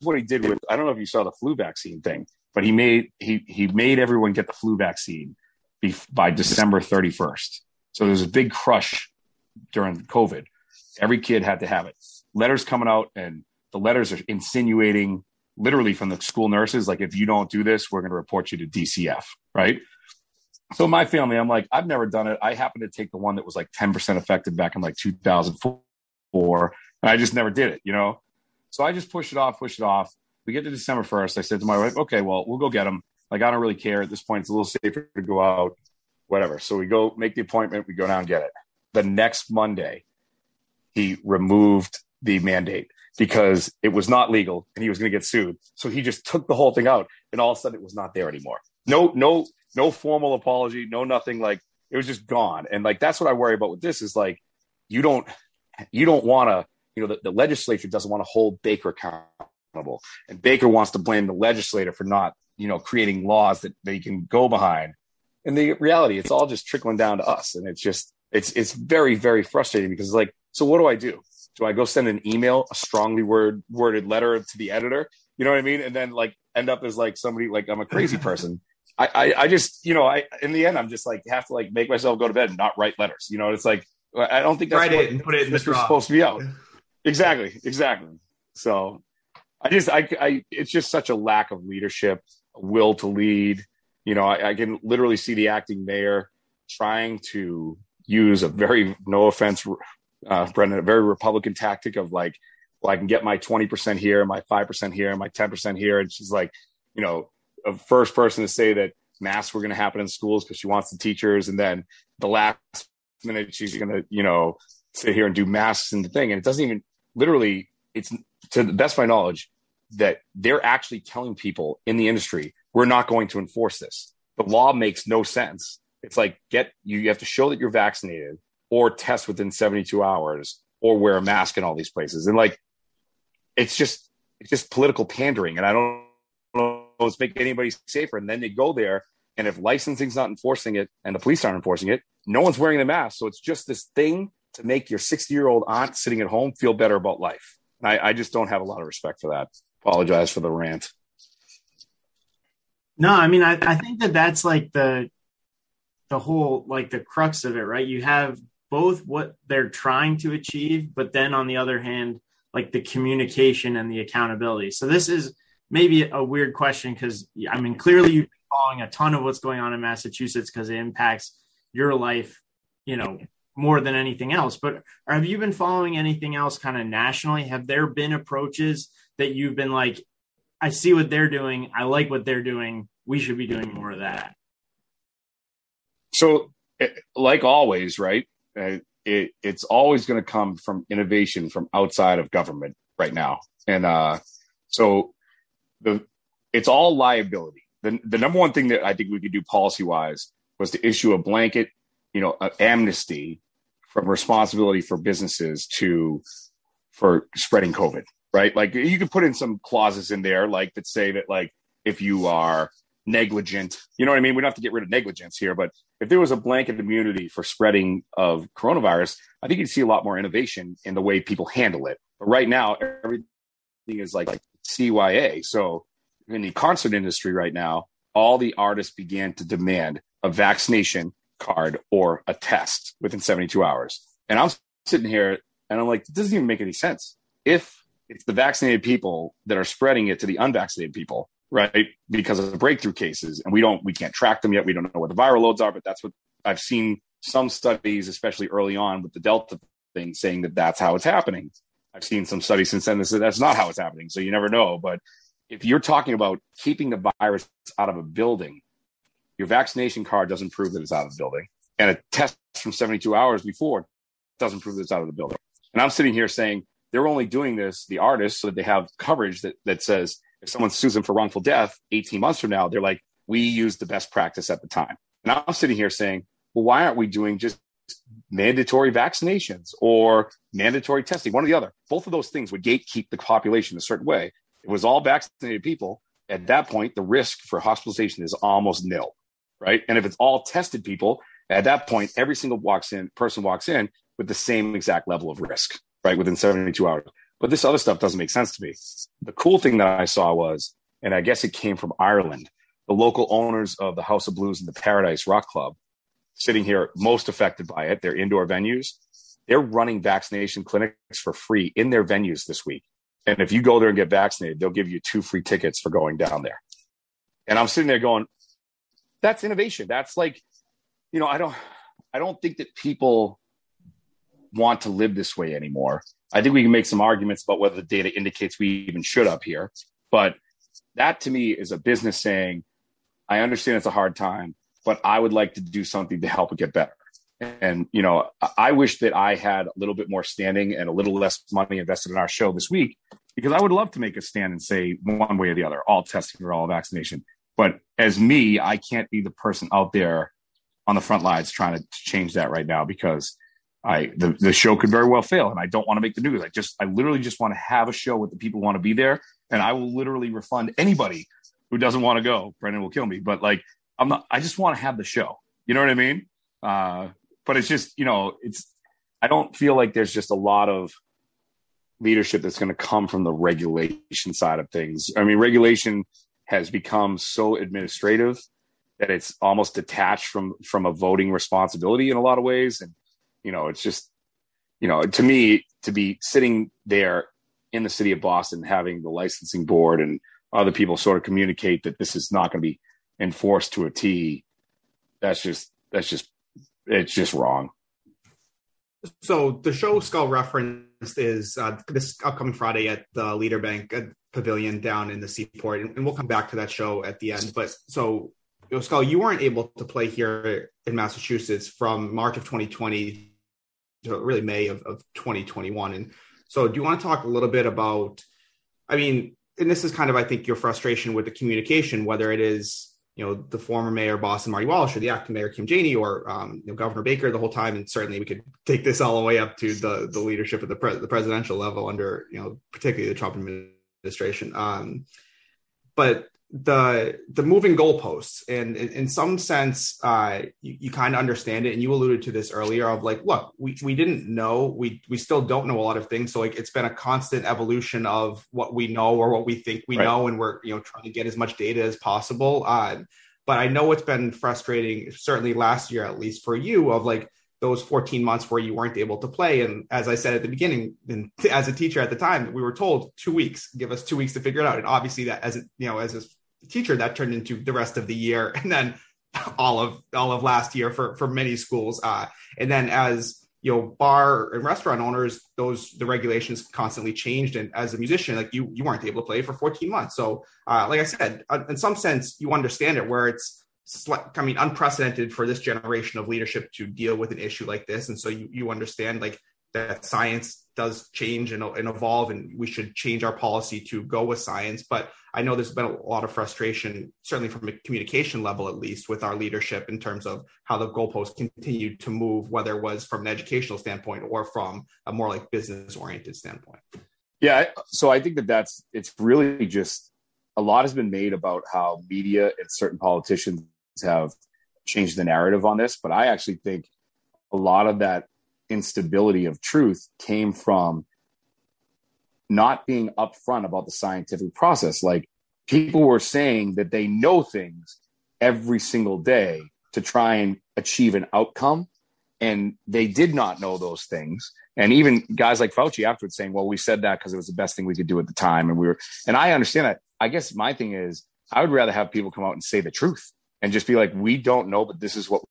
what he did with. I don't know if you saw the flu vaccine thing, but he made he he made everyone get the flu vaccine by December 31st. So there's a big crush during COVID. Every kid had to have it. Letters coming out, and the letters are insinuating literally from the school nurses, like, if you don't do this, we're going to report you to DCF, right? So my family, I'm like, I've never done it. I happened to take the one that was like 10% effective back in like 2004, and I just never did it, you know? So I just pushed it off, pushed it off. We get to December 1st. I said to my wife, okay, well, we'll go get them. Like, I don't really care at this point. It's a little safer to go out, whatever. So we go make the appointment. We go down and get it the next Monday, he removed the mandate because it was not legal and he was going to get sued. So he just took the whole thing out, and all of a sudden it was not there anymore. No, no, no formal apology, no nothing. Like it was just gone. And like that's what I worry about with this is like you don't you don't want to you know the, the legislature doesn't want to hold Baker accountable, and Baker wants to blame the legislator for not you know creating laws that they can go behind. And the reality, it's all just trickling down to us, and it's just it's it's very very frustrating because it's like so what do i do do i go send an email a strongly word worded letter to the editor you know what i mean and then like end up as like somebody like i'm a crazy person I, I, I just you know i in the end i'm just like have to like make myself go to bed and not write letters. You know it's like i don't think that's write it and put it in the supposed to be out. Exactly exactly. So i just I, I it's just such a lack of leadership will to lead. You know I, I can literally see the acting mayor trying to use a very no offense, uh, Brendan, a very Republican tactic of like, well, I can get my 20% here, my 5% here, my 10% here. And she's like, you know, a first person to say that masks were going to happen in schools because she wants the teachers. And then the last minute, she's going to, you know, sit here and do masks and the thing. And it doesn't even literally, it's to the best of my knowledge that they're actually telling people in the industry, we're not going to enforce this. The law makes no sense it's like get you have to show that you're vaccinated or test within 72 hours or wear a mask in all these places. And like it's just it's just political pandering. And I don't know it's make anybody safer. And then they go there and if licensing's not enforcing it and the police aren't enforcing it, no one's wearing the mask. So it's just this thing to make your 60 year old aunt sitting at home feel better about life. I, I just don't have a lot of respect for that. Apologize for the rant. No, I mean, I, I think that that's like the the whole like the crux of it, right? You have both what they're trying to achieve, but then on the other hand, like the communication and the accountability. So this is maybe a weird question because I mean clearly you've been following a ton of what's going on in Massachusetts because it impacts your life, you know, more than anything else. But have you been following anything else kind of nationally? Have there been approaches that you've been like, I see what they're doing, I like what they're doing, we should be doing more of that? So, eh, like always, right? Uh, it, it's always going to come from innovation from outside of government right now, and uh, so the it's all liability. The the number one thing that I think we could do policy wise was to issue a blanket, you know, amnesty from responsibility for businesses to for spreading COVID, right? Like you could put in some clauses in there, like that say that like if you are negligent. You know what I mean? We don't have to get rid of negligence here, but if there was a blanket immunity for spreading of coronavirus, I think you'd see a lot more innovation in the way people handle it. But right now, everything is like, like CYA. So in the concert industry right now, all the artists began to demand a vaccination card or a test within 72 hours. And I'm sitting here and I'm like, it doesn't even make any sense. If it's the vaccinated people that are spreading it to the unvaccinated people, right? Because of the breakthrough cases, and we don't, we can't track them yet. We don't know what the viral loads are, but that's what I've seen some studies, especially early on with the Delta thing, saying that that's how it's happening. I've seen some studies since then that say that's not how it's happening. So you never know. But if you're talking about keeping the virus out of a building, your vaccination card doesn't prove that it's out of the building. And a test from 72 hours before doesn't prove that it's out of the building. And I'm sitting here saying they're only doing this, the artists, so that they have coverage that, that says if someone sues them for wrongful death 18 months from now, they're like, we used the best practice at the time. And I'm sitting here saying, well, why aren't we doing just mandatory vaccinations or mandatory testing? One or the other. Both of those things would gatekeep the population a certain way. It was all vaccinated people. At that point, the risk for hospitalization is almost nil, right? And if it's all tested people, at that point, every single walks in person walks in with the same exact level of risk, right? Within 72 hours. But this other stuff doesn't make sense to me. The cool thing that I saw was, and I guess it came from Ireland, the local owners of the House of Blues and the Paradise Rock Club, sitting here most affected by it, their indoor venues, they're running vaccination clinics for free in their venues this week. And if you go there and get vaccinated, they'll give you two free tickets for going down there. And I'm sitting there going, that's innovation. That's like, you know, I don't, I don't think that people want to live this way anymore. I think we can make some arguments about whether the data indicates we even should up here. But that to me is a business saying, I understand it's a hard time, but I would like to do something to help it get better. And, you know, I wish that I had a little bit more standing and a little less money invested in our show this week because I would love to make a stand and say one way or the other, all testing or all vaccination. But as me, I can't be the person out there on the front lines trying to change that right now because I the, the show could very well fail and I don't want to make the news. I just I literally just want to have a show with the people who want to be there and I will literally refund anybody who doesn't want to go. Brendan will kill me, but like I'm not I just want to have the show. You know what I mean? Uh, but it's just, you know, it's I don't feel like there's just a lot of leadership that's going to come from the regulation side of things. I mean, regulation has become so administrative that it's almost detached from from a voting responsibility in a lot of ways and you know, it's just, you know, to me, to be sitting there in the city of Boston, having the licensing board and other people sort of communicate that this is not going to be enforced to a T, that's just, that's just, it's just wrong. So the show Skull referenced is uh, this upcoming Friday at the Leader Bank uh, Pavilion down in the Seaport, and, we'll come back to that show at the end. But so, you know, Skull, you weren't able to play here in Massachusetts from March of 2020 to really May of, of 2021. And so, do you want to talk a little bit about? I mean, and this is kind of, I think, your frustration with the communication, whether it is you know the former mayor Boston Marty Walsh or the acting mayor Kim Janey or um, you know, Governor Baker the whole time, and certainly we could take this all the way up to the the leadership at the, pre- the presidential level under you know particularly the Trump administration. Um, but the the moving goalposts. And in, in some sense uh, you, you kind of understand it. And you alluded to this earlier of like look we, we didn't know. We we still don't know a lot of things. So like it's been a constant evolution of what we know or what we think we right. know. And we're you know trying to get as much data as possible. Uh, but i know it's been frustrating certainly last year at least for you of like those 14 months where you weren't able to play. And as i said at the beginning and as a teacher at the time we were told two weeks give us two weeks to figure it out. And obviously that as you know as a teacher that turned into the rest of the year and then all of all of last year for for many schools uh, and then as you know bar and restaurant owners those the regulations constantly changed and as a musician like you you weren't able to play for 14 months. So uh, like i said uh, in some sense you understand it where it's I mean, unprecedented for this generation of leadership to deal with an issue like this, and so you you understand like that science does change and, and evolve and we should change our policy to go with science. But i know there's been a lot of frustration certainly from a communication level at least with our leadership in terms of how the goalposts continue to move whether it was from an educational standpoint or from a more like business oriented standpoint. Yeah so i think that that's it's really just a lot has been made about how media and certain politicians have changed the narrative on this, but I actually think a lot of that instability of truth came from not being upfront about the scientific process. Like people were saying that they know things every single day to try and achieve an outcome. And they did not know those things. And even guys like Fauci afterwards saying, well, we said that because it was the best thing we could do at the time. And we were, and I understand that. I guess my thing is, I would rather have people come out and say the truth and just be like, we don't know, but this is what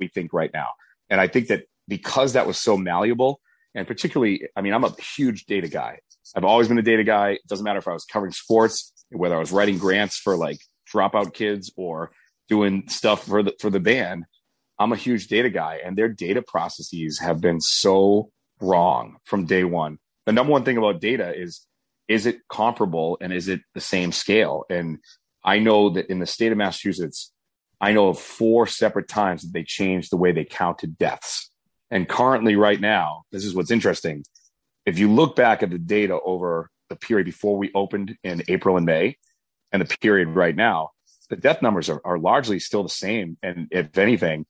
we think right now. And I think that because that was so malleable, and particularly, I mean, I'm a huge data guy. I've always been a data guy. It doesn't matter if I was covering sports, whether I was writing grants for like dropout kids or doing stuff for the for the band. I'm a huge data guy, and their data processes have been so wrong from day one. The number one thing about data is is it comparable and is it the same scale? And I know that in the state of Massachusetts, I know of four separate times that they changed the way they counted deaths. And currently, right now, this is what's interesting. If you look back at the data over the period before we opened in April and May, and the period right now, the death numbers are, are largely still the same. And if anything,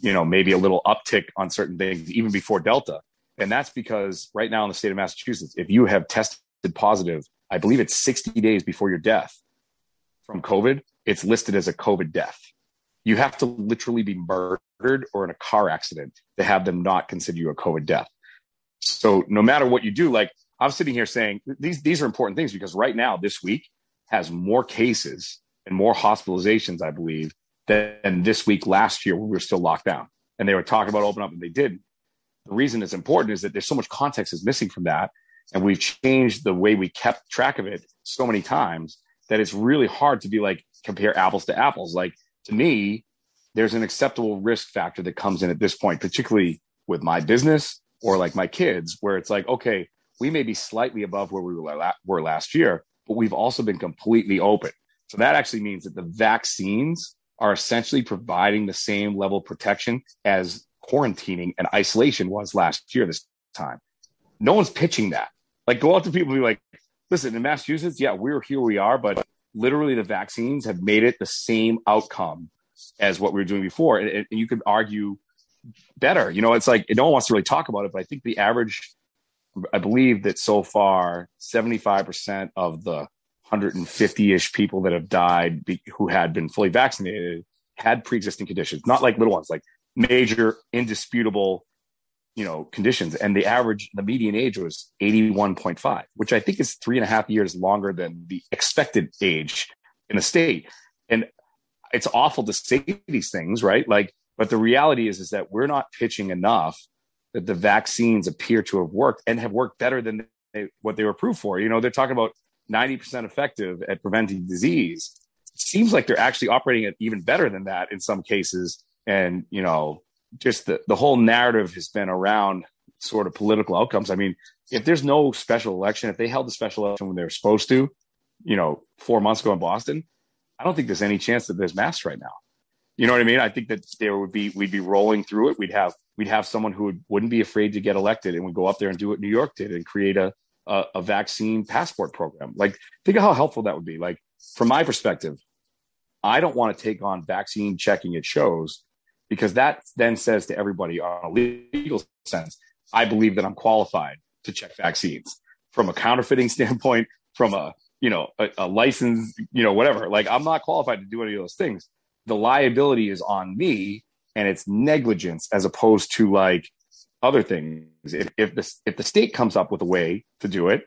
you know, maybe a little uptick on certain things, even before Delta. And that's because right now in the state of Massachusetts, if you have tested positive, I believe it's 60 days before your death from COVID, it's listed as a COVID death. You have to literally be murdered or in a car accident to have them not consider you a COVID death. So no matter what you do, like I'm sitting here saying these these are important things because right now this week has more cases and more hospitalizations, I believe, than this week last year when we were still locked down. And they were talking about open up and they did. The reason it's important is that there's so much context is missing from that. And we've changed the way we kept track of it so many times that it's really hard to be like compare apples to apples. Like to me, there's an acceptable risk factor that comes in at this point, particularly with my business or like my kids, where it's like, okay, we may be slightly above where we were last year, but we've also been completely open. So that actually means that the vaccines are essentially providing the same level of protection as quarantining and isolation was last year this time. No one's pitching that. Like go out to people and be like, listen, in Massachusetts, yeah, we're here we are, but literally the vaccines have made it the same outcome as what we were doing before. And, and you could argue better. You know, it's like no one wants to really talk about it, but I think the average, I believe that so far, 75% of the 150 ish people that have died be, who had been fully vaccinated had pre existing conditions, not like little ones, like major, indisputable you know conditions and the average the median age was 81.5 which i think is three and a half years longer than the expected age in the state and it's awful to say these things right? Like but the reality is is that we're not pitching enough that the vaccines appear to have worked and have worked better than they, what they were approved for. You know they're talking about 90% effective at preventing disease. It seems like they're actually operating at even better than that in some cases. And you know just the, the whole narrative has been around sort of political outcomes. I mean, if there's no special election, if they held the special election when they were supposed to, you know, four months ago in Boston, I don't think there's any chance that there's masks right now. You know what I mean? I think that there would be we'd be rolling through it. We'd have we'd have someone who would, wouldn't be afraid to get elected and would go up there and do what New York did and create a, a a vaccine passport program. Like think of how helpful that would be. Like from my perspective, I don't want to take on vaccine checking at shows because that then says to everybody on a legal sense, I believe that I'm qualified to check vaccines from a counterfeiting standpoint, from a you know a, a, license, you know whatever. Like I'm not qualified to do any of those things. The liability is on me, and it's negligence as opposed to like other things. If, if the if the state comes up with a way to do it,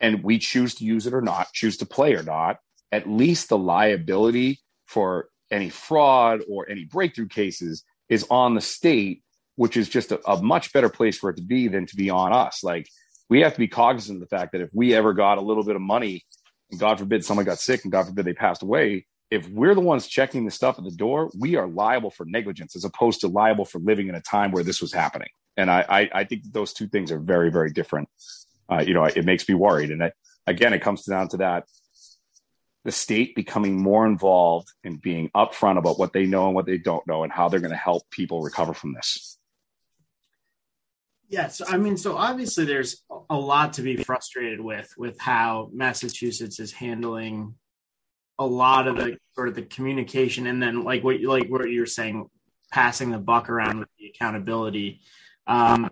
and we choose to use it or not, choose to play or not, at least the liability for any fraud or any breakthrough cases is on the state, which is just a, a, much better place for it to be than to be on us. Like we have to be cognizant of the fact that if we ever got a little bit of money, God forbid someone got sick and God forbid they passed away, if we're the ones checking the stuff at the door, we are liable for negligence as opposed to liable for living in a time where this was happening. And I, I, I think those two things are very, very different. Uh, you know, it makes me worried. And I, again, it comes down to that the state becoming more involved in being upfront about what they know and what they don't know and how they're going to help people recover from this. Yes, I mean, so obviously there's a lot to be frustrated with with how Massachusetts is handling a lot of the sort of the communication and then like what like what you're saying, passing the buck around with the accountability. Um,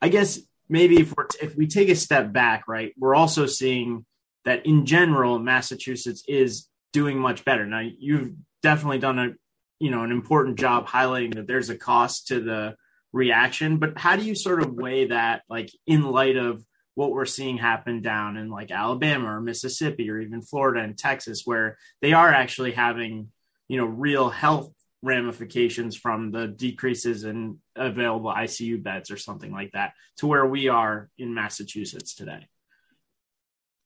I guess maybe if we if we take a step back, right, we're also seeing that in general Massachusetts is doing much better. Now you've definitely done a you know an important job highlighting that there's a cost to the reaction, but how do you sort of weigh that like in light of what we're seeing happen down in like Alabama or Mississippi or even Florida and Texas, where they are actually having, you know, real health ramifications from the decreases in available ICU beds or something like that to where we are in Massachusetts today.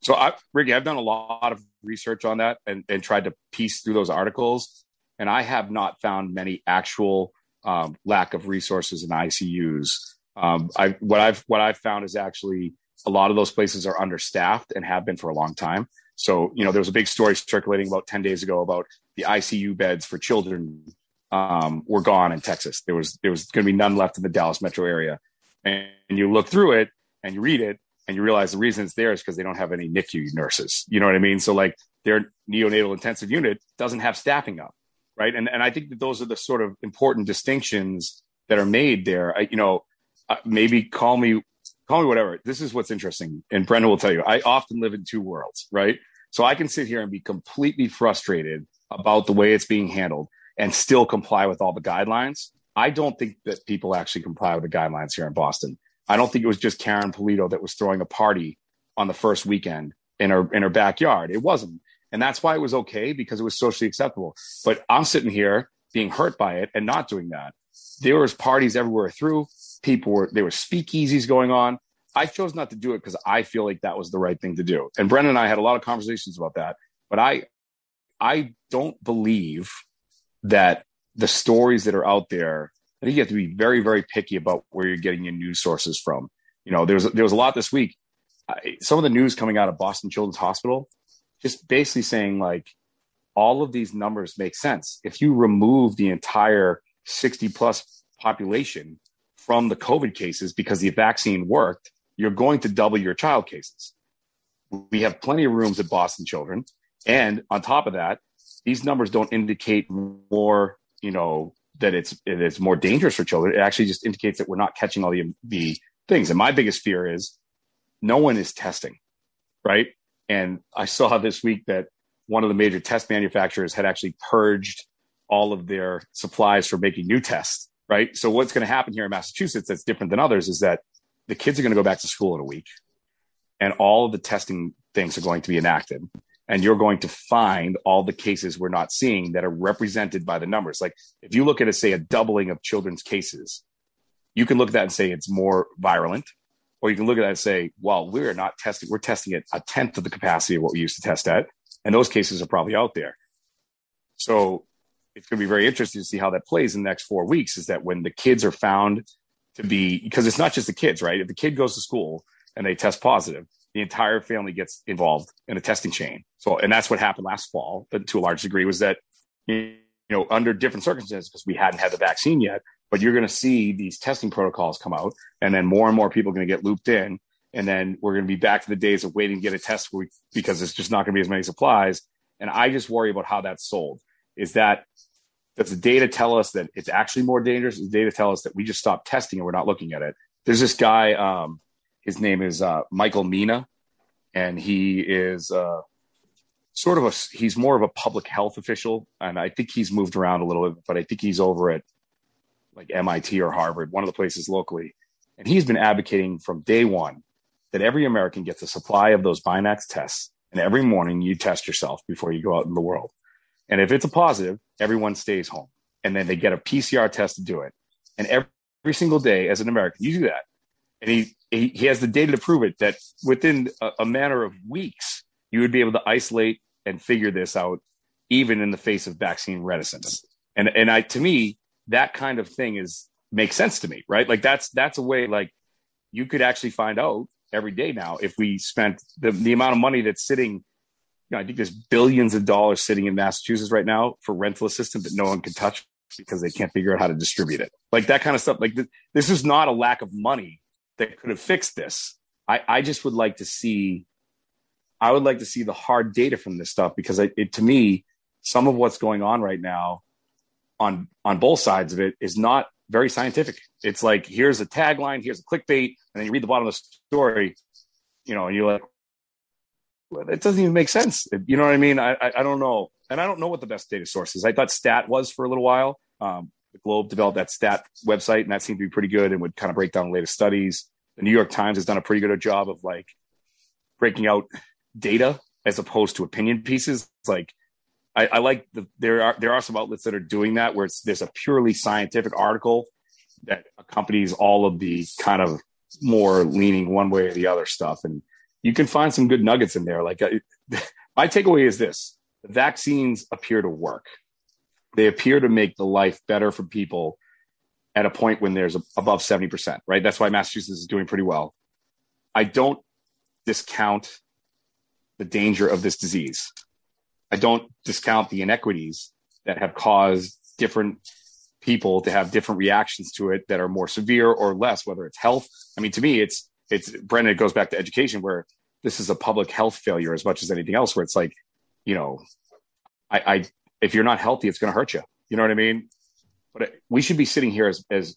So, I, Ricky, I've done a lot of research on that and, and tried to piece through those articles, and I have not found many actual um, lack of resources in ICUs. Um, I, what I've what I've found is actually a lot of those places are understaffed and have been for a long time. So, you know, there was a big story circulating about 10 days ago about the ICU beds for children um, were gone in Texas. There was there was going to be none left in the Dallas metro area. And, and you look through it and you read it and you realize the reason it's there is because they don't have any NICU nurses. You know what I mean? So like their neonatal intensive unit doesn't have staffing up, right? And and I think that those are the sort of important distinctions that are made there. I, you know, uh, maybe call me call me whatever. This is what's interesting. And Brendan will tell you, I often live in two worlds, right? So I can sit here and be completely frustrated about the way it's being handled and still comply with all the guidelines. I don't think that people actually comply with the guidelines here in Boston. I don't think it was just Karyn Polito that was throwing a party on the first weekend in her in her backyard. It wasn't. And that's why it was okay because it was socially acceptable. But I'm sitting here being hurt by it and not doing that. There was parties everywhere through people were there were speakeasies going on. I chose not to do it because I feel like that was the right thing to do. And Brendan and I had a lot of conversations about that. But I I don't believe that the stories that are out there, I think you have to be very, very picky about where you're getting your news sources from. You know, there was there was a lot this week. I, some of the news coming out of Boston Children's Hospital, just basically saying like all of these numbers make sense. If you remove the entire 60 plus population from the COVID cases because the vaccine worked, you're going to double your child cases. We have plenty of rooms at Boston Children. And on top of that, these numbers don't indicate more, you know, that it's it's more dangerous for children. It actually just indicates that we're not catching all the the things. And my biggest fear is no one is testing, right? And I saw this week that one of the major test manufacturers had actually purged all of their supplies for making new tests right? So what's going to happen here in Massachusetts that's different than others is that the kids are going to go back to school in a week and all of the testing things are going to be enacted and you're going to find all the cases we're not seeing that are represented by the numbers. Like if you look at a, say a doubling of children's cases, you can look at that and say it's more virulent, or you can look at that and say, well, we're not testing, we're testing at a tenth of the capacity of what we used to test at. And those cases are probably out there. So it's going to be very interesting to see how that plays in the next four weeks. Is that when the kids are found to be because it's not just the kids, right? If the kid goes to school and they test positive, the entire family gets involved in a testing chain. So, and that's what happened last fall, to a large degree, was that you know under different circumstances because we hadn't had the vaccine yet. But you're going to see these testing protocols come out, and then more and more people are going to get looped in, and then we're going to be back to the days of waiting to get a test because it's just not going to be as many supplies. And I just worry about how that's sold. Is that does the data tell us that it's actually more dangerous? Does the data tell us that we just stopped testing and we're not looking at it? There's this guy, um, his name is uh, Michael Mina, and he is uh, sort of a he's more of a public health official, and I think he's moved around a little bit, but I think he's over at like MIT or Harvard, one of the places locally, and he's been advocating from day one that every American gets a supply of those Binax tests, and every morning you test yourself before you go out in the world. And if it's a positive, everyone stays home. And then they get a PCR test to do it. And every, every single day as an American, you do that. And he, he, he has the data to prove it that within a, a matter of weeks, you would be able to isolate and figure this out, even in the face of vaccine reticence. And, and I, to me, that kind of thing is makes sense to me, right? Like that's, that's a way like you could actually find out every day now if we spent the, the amount of money that's sitting you know, I think there's billions of dollars sitting in Massachusetts right now for rental assistance that no one can touch because they can't figure out how to distribute it. Like that kind of stuff. Like th- this is not a lack of money that could have fixed this. I, I just would like to see. I would like to see the hard data from this stuff because it, it to me, some of what's going on right now on on both sides of it is not very scientific. It's like here's a tagline, here's a clickbait, and then you read the bottom of the story, you know, and you're like, well, it doesn't even make sense. You know what I mean? I, I, I don't know, and I don't know what the best data source is. I thought Stat was for a little while. Um, the Globe developed that Stat website, and that seemed to be pretty good and would kind of break down the latest studies. The New York Times has done a pretty good job of like breaking out data as opposed to opinion pieces. It's like I, I like the there are there are some outlets that are doing that where it's there's a purely scientific article that accompanies all of the kind of more leaning one way or the other stuff, and you can find some good nuggets in there. Like uh, my takeaway is this: the vaccines appear to work. They appear to make the life better for people at a point when there's above 70%, right? That's why Massachusetts is doing pretty well. I don't discount the danger of this disease. I don't discount the inequities that have caused different people to have different reactions to it that are more severe or less, whether it's health. I mean, to me, it's, it's Brendan, it goes back to education where this is a public health failure as much as anything else, where it's like, you know, I, I if you're not healthy, it's going to hurt you. You know what I mean? But we should be sitting here as, as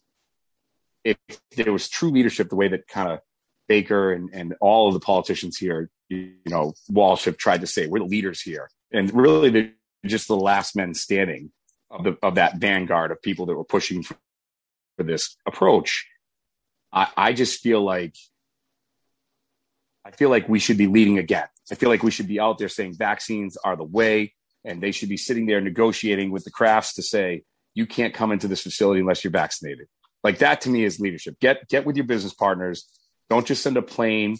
if there was true leadership, the way that kind of Baker and, and all of the politicians here, you, you know, Walsh have tried to say, we're the leaders here and really they're just the last men standing of oh. the of that vanguard of people that were pushing for, for this approach. I, I just feel like I feel like we should be leading again. I feel like we should be out there saying vaccines are the way, and they should be sitting there negotiating with the Krafts to say you can't come into this facility unless you're vaccinated. Like that to me is leadership. Get get with your business partners. Don't just send a plane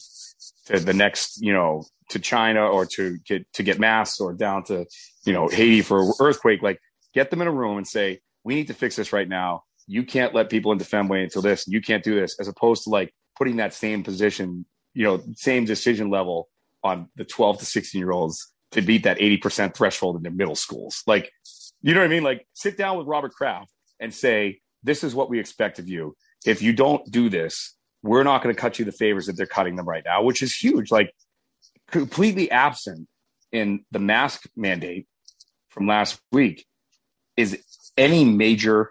to the next, you know, to China or to get to get masks or down to you know Haiti for earthquake. Like get them in a room and say we need to fix this right now. You can't let people into Fenway until this. You can't do this, as opposed to like putting that same position, you know, same decision level on the 12 to 16 year olds to beat that 80% threshold in their middle schools. Like, you know what I mean? Like, sit down with Robert Kraft and say, this is what we expect of you. If you don't do this, we're not going to cut you the favors that they're cutting them right now, which is huge. Like, completely absent in the mask mandate from last week is any major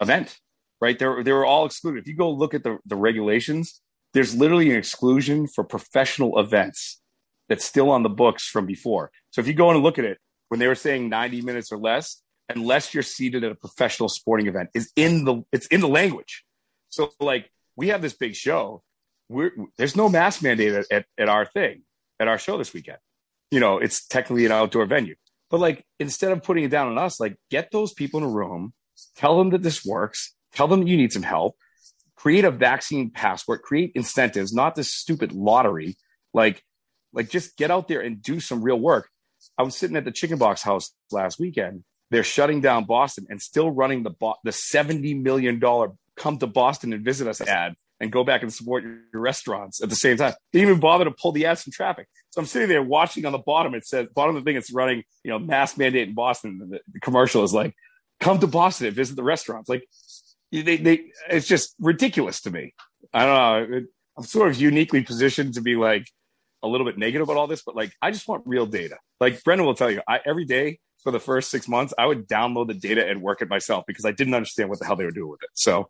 event, right? They they were all excluded. If you go look at the, the regulations, there's literally an exclusion for professional events that's still on the books from before. So if you go and look at it, when they were saying 90 minutes or less, unless you're seated at a professional sporting event, is in the it's in the language. So like we have this big show. We're, there's no mask mandate at, at, at our thing at our show this weekend. You know, it's technically an outdoor venue. But like instead of putting it down on us, like get those people in a room, tell them that this works, tell them you need some help, create a vaccine passport, create incentives, not this stupid lottery. Like, like just get out there and do some real work. I was sitting at the Chicken Box House last weekend. They're shutting down Boston and still running the bo- the seventy million dollar "Come to Boston and Visit Us" ad and go back and support your, your restaurants at the same time. They even bother to pull the ads from traffic. So I'm sitting there watching on the bottom. It says bottom of the thing. It's running, you know, mask mandate in Boston. The, the commercial is like, "Come to Boston and visit the restaurants." Like, they, they, it's just ridiculous to me. I don't know. It, I'm sort of uniquely positioned to be like a little bit negative about all this, but like, I just want real data. Like Brendan will tell you, I, every day for the first six months, I would download the data and work it myself because I didn't understand what the hell they were doing with it. So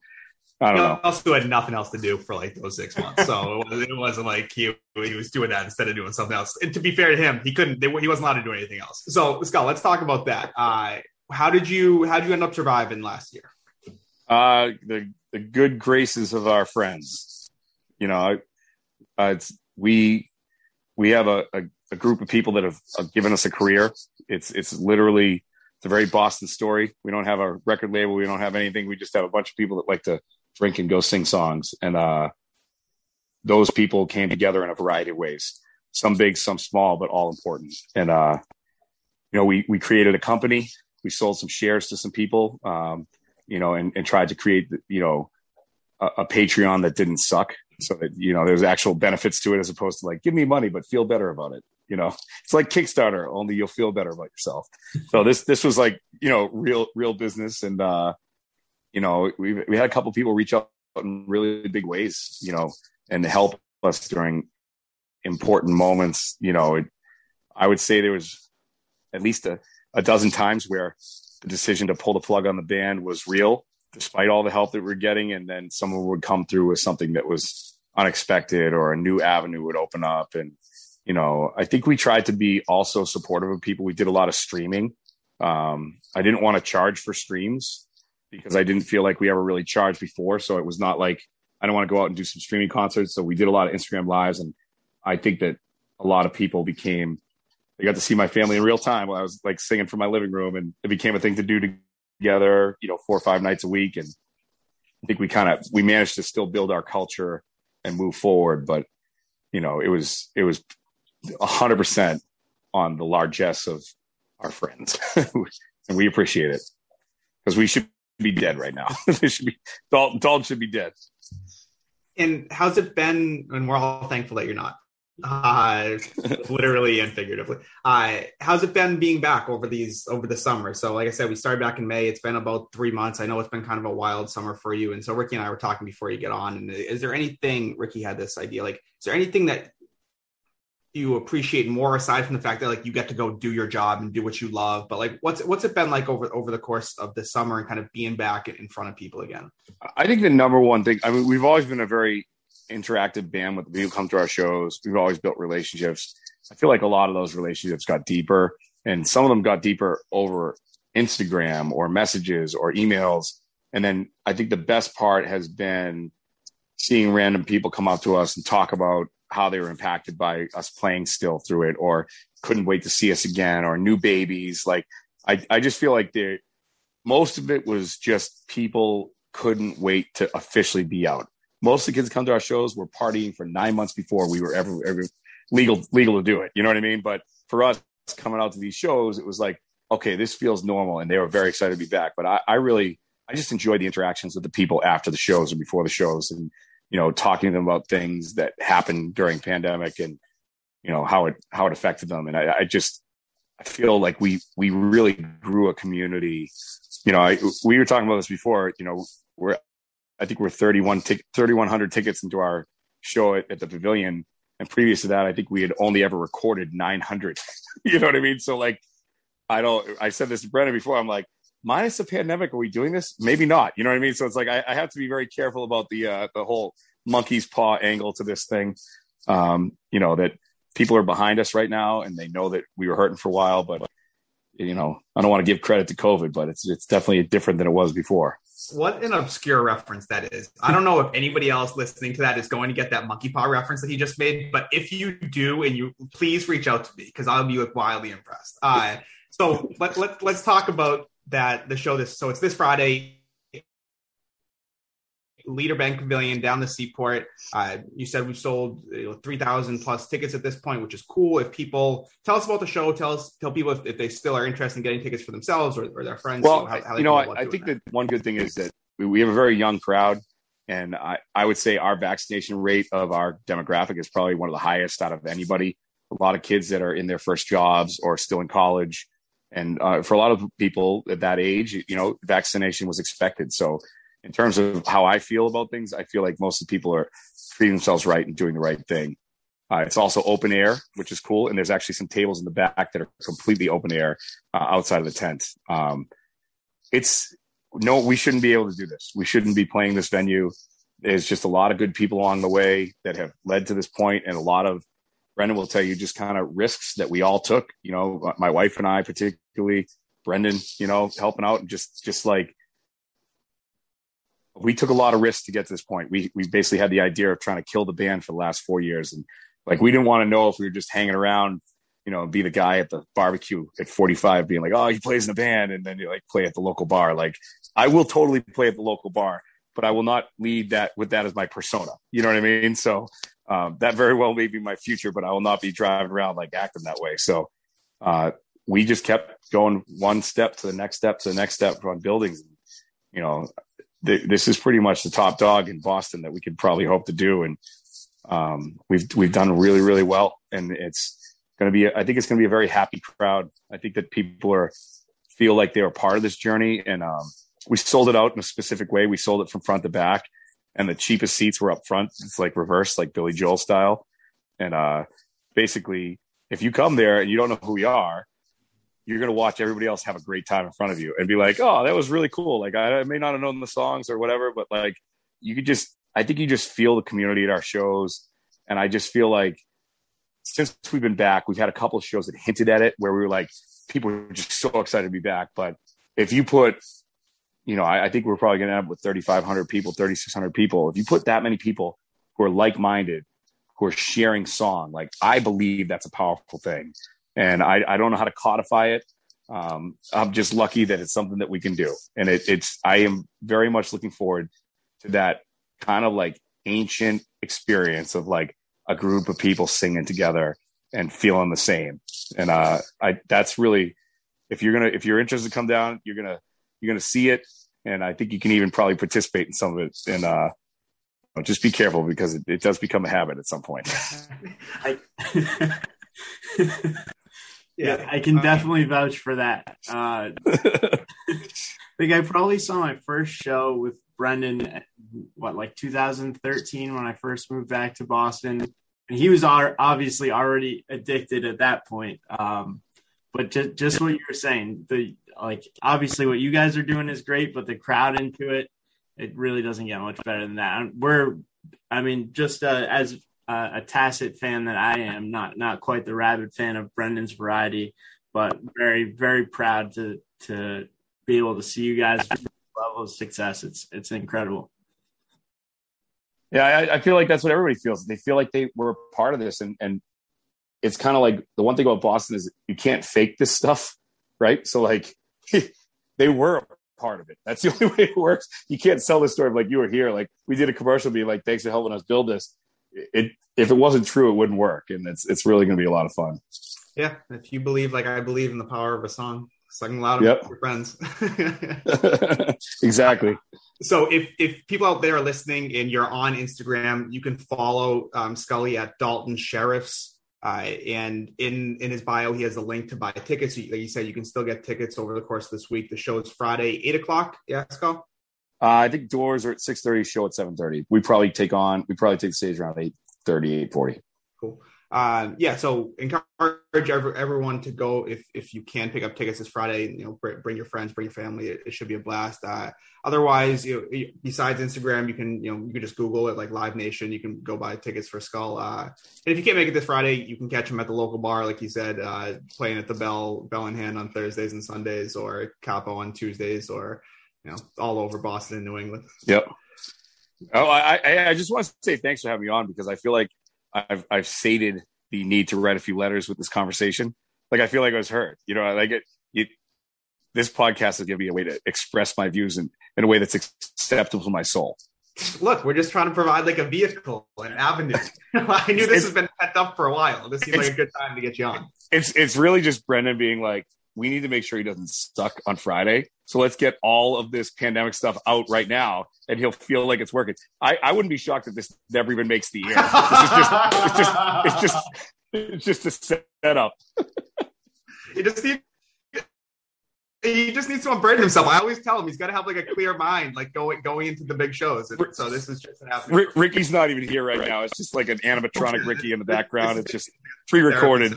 I don't know. Also, had nothing else to do for like those six months, so it wasn't like he he was doing that instead of doing something else. And to be fair to him, he couldn't. They, he wasn't allowed to do anything else. So, Scott, let's talk about that. Uh, how did you how did you end up surviving last year? Uh, the the good graces of our friends. You know, uh, it's we we have a, a, a group of people that have given us a career. It's it's literally it's a very Boston story. We don't have a record label. We don't have anything. We just have a bunch of people that like to drink and go sing songs. And uh, those people came together in a variety of ways, some big, some small, but all important. And uh, you know, we we created a company. We sold some shares to some people, um, you know, and, and tried to create, you know, a, a Patreon that didn't suck. So that you know, there's actual benefits to it as opposed to like, give me money, but feel better about it. You know, it's like Kickstarter, only you'll feel better about yourself. So this this was like, you know, real real business, and uh, you know, we we had a couple people reach out in really big ways, you know, and help us during important moments. You know, it, I would say there was at least a, a dozen times where the decision to pull the plug on the band was real, despite all the help that we're getting. And then someone would come through with something that was unexpected or a new avenue would open up. And, you know, I think we tried to be also supportive of people. We did a lot of streaming. Um, I didn't want to charge for streams because I didn't feel like we ever really charged before. So it was not like I don't want to go out and do some streaming concerts. So we did a lot of Instagram lives. And I think that a lot of people became they got to see my family in real time while I was like singing from my living room, and it became a thing to do together. You know, four or five nights a week, and I think we kind of we managed to still build our culture and move forward. But you know, it was it was hundred percent on the largesse of our friends, and we appreciate it because we should be dead right now. they should be Dalton, Dalton should be dead. And how's it been? And we're all thankful that you're not uh, literally and figuratively. Uh, how's it been being back over these over the summer? So, like I said, we started back in May. It's been about three months. I know it's been kind of a wild summer for you. And so, Ricky and I were talking before you get on. And is there anything Ricky had this idea? Like, is there anything that you appreciate more aside from the fact that like you get to go do your job and do what you love? But like, what's what's it been like over over the course of the summer and kind of being back in front of people again? I think the number one thing. I mean, we've always been a very interactive band with people come to our shows. We've always built relationships. I feel like a lot of those relationships got deeper, and some of them got deeper over Instagram or messages or emails. And then I think the best part has been seeing random people come up to us and talk about how they were impacted by us playing still through it or couldn't wait to see us again or new babies. Like I, I just feel like there most of it was just people couldn't wait to officially be out most of the kids come to our shows we were partying for nine months before we were ever, ever legal legal to do it. You know what I mean? But for us coming out to these shows, it was like, okay, this feels normal, and they were very excited to be back. But I, I really, I just enjoyed the interactions with the people after the shows and before the shows, and you know, talking to them about things that happened during pandemic and you know how it how it affected them. And I, I just I feel like we we really grew a community. You know, I, we were talking about this before. You know, we're I think we're 31 t- 3,100 tickets into our show at, at, the pavilion. And previous to that, I think we had only ever recorded 900. you know what I mean? So like, I don't, I said this to Brendan before. I'm like, minus the pandemic, are we doing this? Maybe not. You know what I mean? So it's like, I, I have to be very careful about the, uh, the whole monkey's paw angle to this thing. Um, you know, that people are behind us right now and they know that we were hurting for a while, but you know, I don't want to give credit to COVID, but it's, it's definitely different than it was before what an obscure reference that is. I don't know if anybody else listening to that is going to get that monkey paw reference that he just made, but if you do, and you please reach out to me because I'll be wildly impressed. Uh, so let, let, let's talk about that, the show this. So it's this Friday, Leader Bank Pavilion down the seaport. Uh, you said we've sold you know, 3,000 plus tickets at this point, which is cool. If people tell us about the show, tell us, tell people if, if they still are interested in getting tickets for themselves or, or their friends. Well, how, how you know, I, I think that one good thing is that we, we have a very young crowd. And I, I would say our vaccination rate of our demographic is probably one of the highest out of anybody. A lot of kids that are in their first jobs or still in college. And uh, for a lot of people at that age, you know, vaccination was expected. So in terms of how I feel about things, I feel like most of the people are treating themselves right and doing the right thing. Uh, it's also open air, which is cool. And there's actually some tables in the back that are completely open air uh, outside of the tent. Um, it's no, we shouldn't be able to do this. We shouldn't be playing this venue. There's just a lot of good people along the way that have led to this point, and a lot of Brendan will tell you just kind of risks that we all took. You know, my wife and I, particularly Brendan, you know, helping out and just just like we took a lot of risks to get to this point. We we basically had the idea of trying to kill the band for the last four years, and like we didn't want to know if we were just hanging around, you know, be the guy at the barbecue at 45 being like, oh, he plays in a band, and then you like play at the local bar. Like I will totally play at the local bar, but I will not lead that with that as my persona. You know what I mean? So um, that very well may be my future, but I will not be driving around like acting that way. So uh, we just kept going one step to the next step to the next step on buildings. You know, this is pretty much the top dog in Boston that we could probably hope to do. And um, we've we've done really really well, and it's going to be. I think it's going to be a very happy crowd. I think that people are feel like they were part of this journey, and um, we sold it out in a specific way. We sold it from front to back, and the cheapest seats were up front. It's like reverse, like Billy Joel style, and uh, basically if you come there and you don't know who we are, you're going to watch everybody else have a great time in front of you and be like, oh, that was really cool. Like I, I may not have known the songs or whatever, but like you could just, I think you just feel the community at our shows. And I just feel like since we've been back, we've had a couple of shows that hinted at it where we were like, people were just so excited to be back. But if you put, you know, I, I think we're probably going to end up with 3,500 people, 3,600 people. If you put that many people who are like minded, who are sharing song, like I believe that's a powerful thing and I, I don't know how to codify it. Um, I'm just lucky that it's something that we can do, and it, it's I am very much looking forward to that kind of like ancient experience of like a group of people singing together and feeling the same. And uh, I that's really if you're gonna if you're interested, to come down. You're gonna you're gonna see it, and I think you can even probably participate in some of it. And uh, just be careful because it, it does become a habit at some point. I, yeah, I can definitely vouch for that. Uh, I think I probably saw my first show with Brendan, what, like 2013 when I first moved back to Boston. And he was obviously already addicted at that point. Um, but just, just what you were saying, the like obviously what you guys are doing is great, but the crowd into it, it really doesn't get much better than that. We're, I mean, just uh, as uh, a tacit fan that I am, not not quite the rabid fan of Brendan's variety, but very very proud to to be able to see you guys level of success. It's it's incredible. Yeah, I, I, feel like that's what everybody feels. They feel like they were part of this, and and it's kind of like the one thing about Boston is you can't fake this stuff, right? So like they were a part of it. That's the only way it works. You can't sell this story of like you were here. Like we did a commercial, being like, "Thanks for helping us build this." it if it wasn't true, it wouldn't work, and it's it's really going to be a lot of fun. Yeah, if you believe like I believe in the power of a song, sing loud yep. with your friends. exactly. So if if people out there are listening and you're on Instagram, you can follow um, Scully at Dalton Sheriffs. Uh, and in in his bio, he has a link to buy tickets. Like you said, you can still get tickets over the course of this week. The show is Friday, eight o'clock. Yeah, Skull. Uh, I think doors are at six thirty. Show at seven thirty. We probably take on. We probably take the stage around eight thirty, eight forty. Cool. Uh, yeah. So encourage every, everyone to go if if you can pick up tickets this Friday. You know, bring, bring your friends, bring your family. It, it should be a blast. Uh, otherwise, you know, besides Instagram, you can you know you can just Google it like Live Nation. You can go buy tickets for Skull. Uh, and if you can't make it this Friday, you can catch them at the local bar, like you said, uh, playing at the Bell Bell in Hand on Thursdays and Sundays, or Capo on Tuesdays, or you know, all over Boston and New England. Yep. Oh, I, I just want to say thanks for having me on because I feel like I've, I've sated the need to write a few letters with this conversation. Like, I feel like I was heard, you know, like it, it this podcast is going to be a way to express my views in, in a way that's acceptable to my soul. Look, we're just trying to provide like a vehicle, an avenue. I knew this it's, has been pent up for a while. This seems like a good time to get you on. It's it's really just Brendan being like, we need to make sure he doesn't suck on Friday. So let's get all of this pandemic stuff out right now, and he'll feel like it's working. I, I wouldn't be shocked if this never even makes the air. Is just, it's just, it's just, it's just a setup. it needs he just needs to unburden himself. I always tell him he's got to have like a clear mind, like going going into the big shows. And so this is just an happening. Ricky's not even here right now. It's just like an animatronic Ricky in the background. It's just pre-recorded.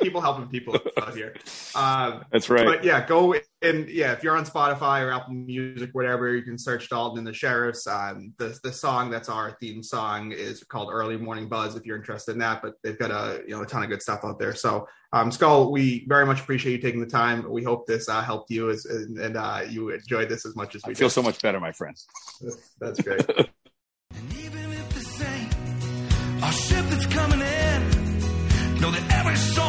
People helping people out here. Um, That's right. But yeah, go and yeah, if you're on Spotify or Apple Music, whatever, you can search Dalton and the Sheriffs. Um, the the song that's our theme song is called "Early Morning Buzz." If you're interested in that, but they've got a you know a ton of good stuff out there. So um, Skull, we very much appreciate you taking the time. We hope this uh, helped you as and, and uh, you enjoyed this as much as we I feel did. so much better, my friend. That's great. our ship that's coming in, know that every song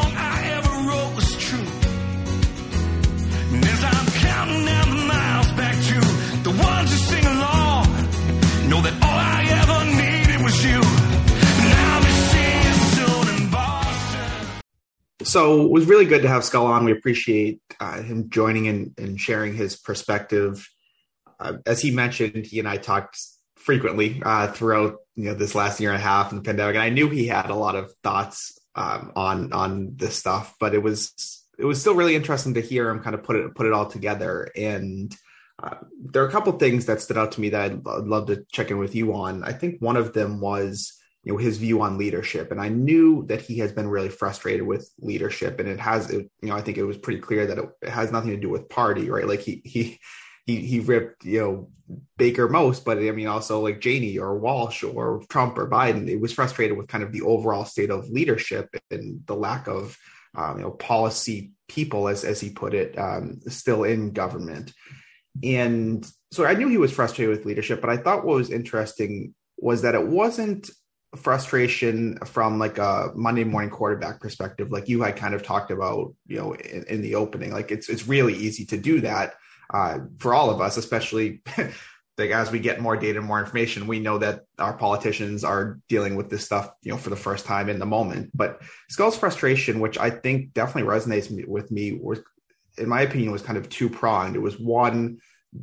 so it was really good to have Skull on. We appreciate uh, him joining and, and, sharing his perspective. Uh, as he mentioned, he and I talked frequently uh, throughout you know this last year and a half in the pandemic, and I knew he had a lot of thoughts um, on on this stuff. But it was it was still really interesting to hear him kind of put it put it all together. And uh, there are a couple things that stood out to me that I'd, I'd love to check in with you on. I think one of them was you know his view on leadership. And i knew that he has been really frustrated with leadership. And it has it, you know i think it was pretty clear that it, it, has nothing to do with party right? Like he he he he ripped you know baker most but i mean also like Janey or walsh or trump or biden it was frustrated with kind of the overall state of leadership and the lack of um, you know policy people as as he put it um, still in government. And so i knew he was frustrated with leadership but i thought what was interesting was that it wasn't frustration from like a Monday morning quarterback perspective, like you had kind of talked about, you know, in, in the opening. Like it's it's really easy to do that uh, for all of us, especially like as we get more data and more information. We know that our politicians are dealing with this stuff, you know, for the first time in the moment. But Skull's frustration, which I think definitely resonates with me, was in my opinion was kind of two pronged. It was one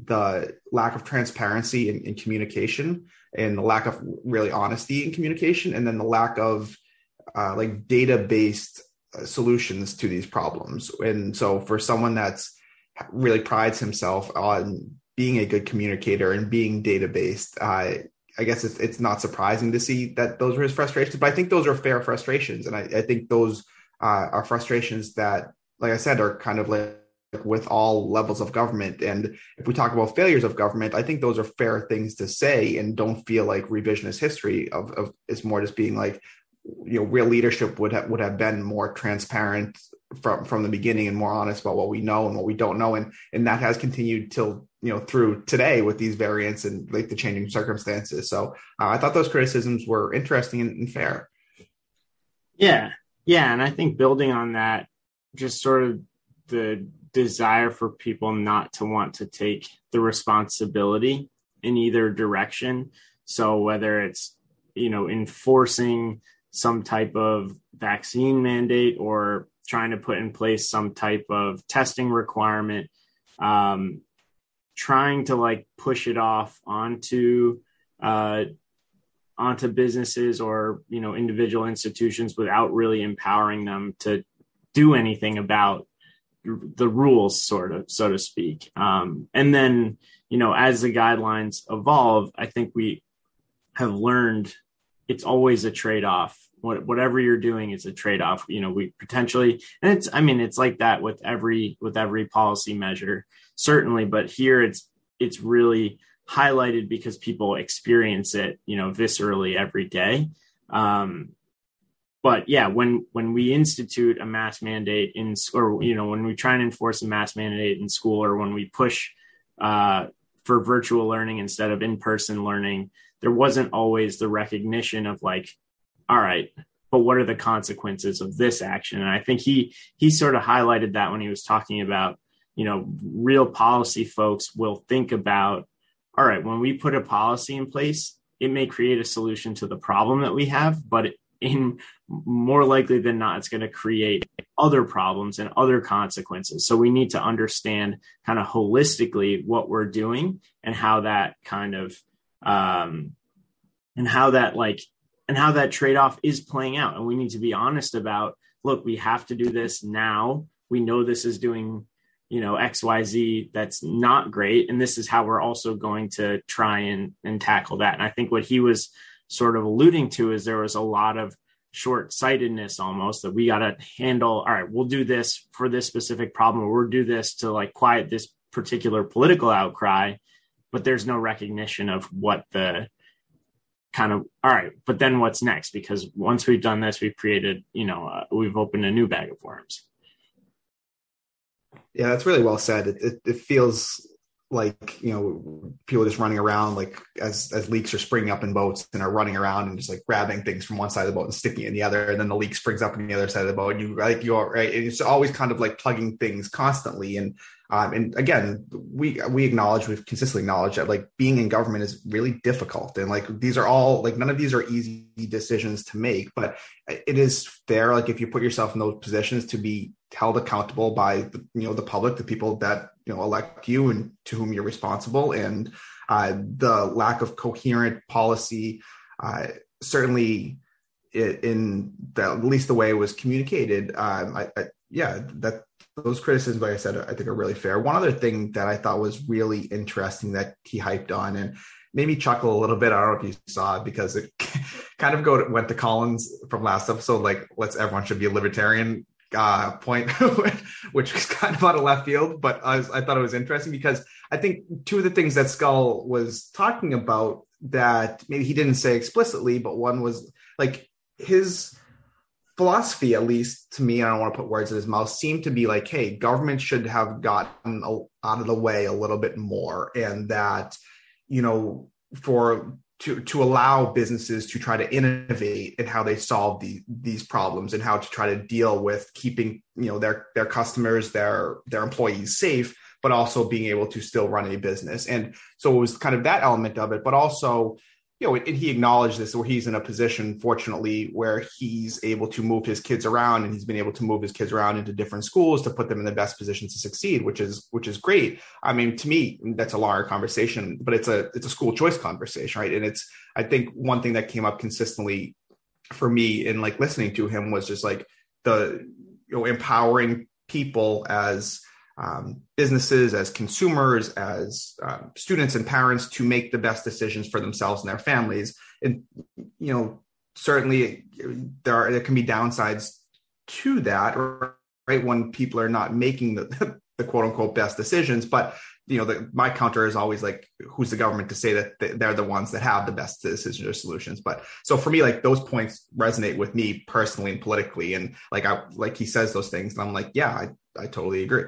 the lack of transparency in, in communication and the lack of really honesty in communication and then the lack of uh, like data based uh, solutions to these problems. And so for someone that's really prides himself on being a good communicator and being data based uh, i guess it's, it's not surprising to see that those were his frustrations. But i think those are fair frustrations. And i, I think those uh, are frustrations that like i said are kind of like with all levels of government. And if we talk about failures of government, I think those are fair things to say and don't feel like revisionist history of, of it's more just being like, you know, real leadership would have would have been more transparent from from the beginning and more honest about what we know and what we don't know. And and that has continued till you know through today with these variants and like the changing circumstances. So uh, I thought those criticisms were interesting and, and fair. Yeah, yeah, and I think building on that, just sort of the desire for people not to want to take the responsibility in either direction. So whether it's, you know, enforcing some type of vaccine mandate or trying to put in place some type of testing requirement, um, trying to like push it off onto uh, onto businesses or you know individual institutions without really empowering them to do anything about the rules sort of so to speak. Um, and then you know as the guidelines evolve i think we have learned it's always a trade-off. What, whatever you're doing is a trade-off you know we potentially and it's i mean it's like that with every with every policy measure certainly but here it's it's really highlighted because people experience it you know viscerally every day. Um, but yeah, when when we institute a mask mandate in, or you know, when we try and enforce a mask mandate in school, or when we push uh, for virtual learning instead of in person learning, there wasn't always the recognition of like, all right, but what are the consequences of this action? And I think he he sort of highlighted that when he was talking about, you know, real policy folks will think about, all right, when we put a policy in place, it may create a solution to the problem that we have, but it, in more likely than not, it's going to create other problems and other consequences. So we need to understand kind of holistically what we're doing and how that kind of, um, and how that like, and how that trade off is playing out. And we need to be honest about, look, we have to do this now. We know this is doing, you know, XYZ that's not great. And this is how we're also going to try and, and tackle that. And I think what he was, sort of alluding to is there was a lot of short sightedness almost that we got to handle. All right, we'll do this for this specific problem, or we'll do this to like quiet this particular political outcry, but there's no recognition of what the kind of all right but then what's next? Because once we've done this we've created you know uh, we've opened a new bag of worms. Yeah that's really well said. It, it, it feels like you know people just running around like as as leaks are springing up in boats and are running around and just like grabbing things from one side of the boat and sticking it in the other and then the leak springs up in the other side of the boat and you like you're right it's always kind of like plugging things constantly and um, and again we we acknowledge we've consistently acknowledged that like being in government is really difficult and like these are all like none of these are easy decisions to make but it is fair like if you put yourself in those positions to be held accountable by the, you know the public the people that you know elect you and to whom you're responsible and uh, the lack of coherent policy uh, certainly in the, at least the way it was communicated um, I, I, yeah that those criticisms like i said i think are really fair one other thing that i thought was really interesting that he hyped on and made me chuckle a little bit. I don't know if you saw it because it kind of go to, went to Collins from last episode, like let's everyone should be a libertarian uh, point, which was kind of out of left field, but I, was, I thought it was interesting because I think two of the things that Skull was talking about that maybe he didn't say explicitly, but one was like his philosophy, at least to me, I don't want to put words in his mouth, seemed to be like, hey, government should have gotten out of the way a little bit more, and that, you know, for to to allow businesses to try to innovate in how they solve the, these problems and how to try to deal with keeping you know their their customers their their employees safe but also being able to still run a business. And so it was kind of that element of it but also you know, and he acknowledged this, where he's in a position, fortunately, where he's able to move his kids around, and he's been able to move his kids around into different schools to put them in the best position to succeed, which is which is great. I mean, to me, that's a longer conversation, but it's a it's a school choice conversation, right? And it's I think one thing that came up consistently for me in like listening to him was just like the you know empowering people as um, businesses, as consumers, as uh, students and parents to make the best decisions for themselves and their families. And you know, certainly there are there can be downsides to that, right? When people are not making the, the quote unquote best decisions, but you know, the, my counter is always like, who's the government to say that they're the ones that have the best decisions or solutions? But so for me, like those points resonate with me personally and politically, and like I like he says those things, and I'm like, yeah, I, I totally agree.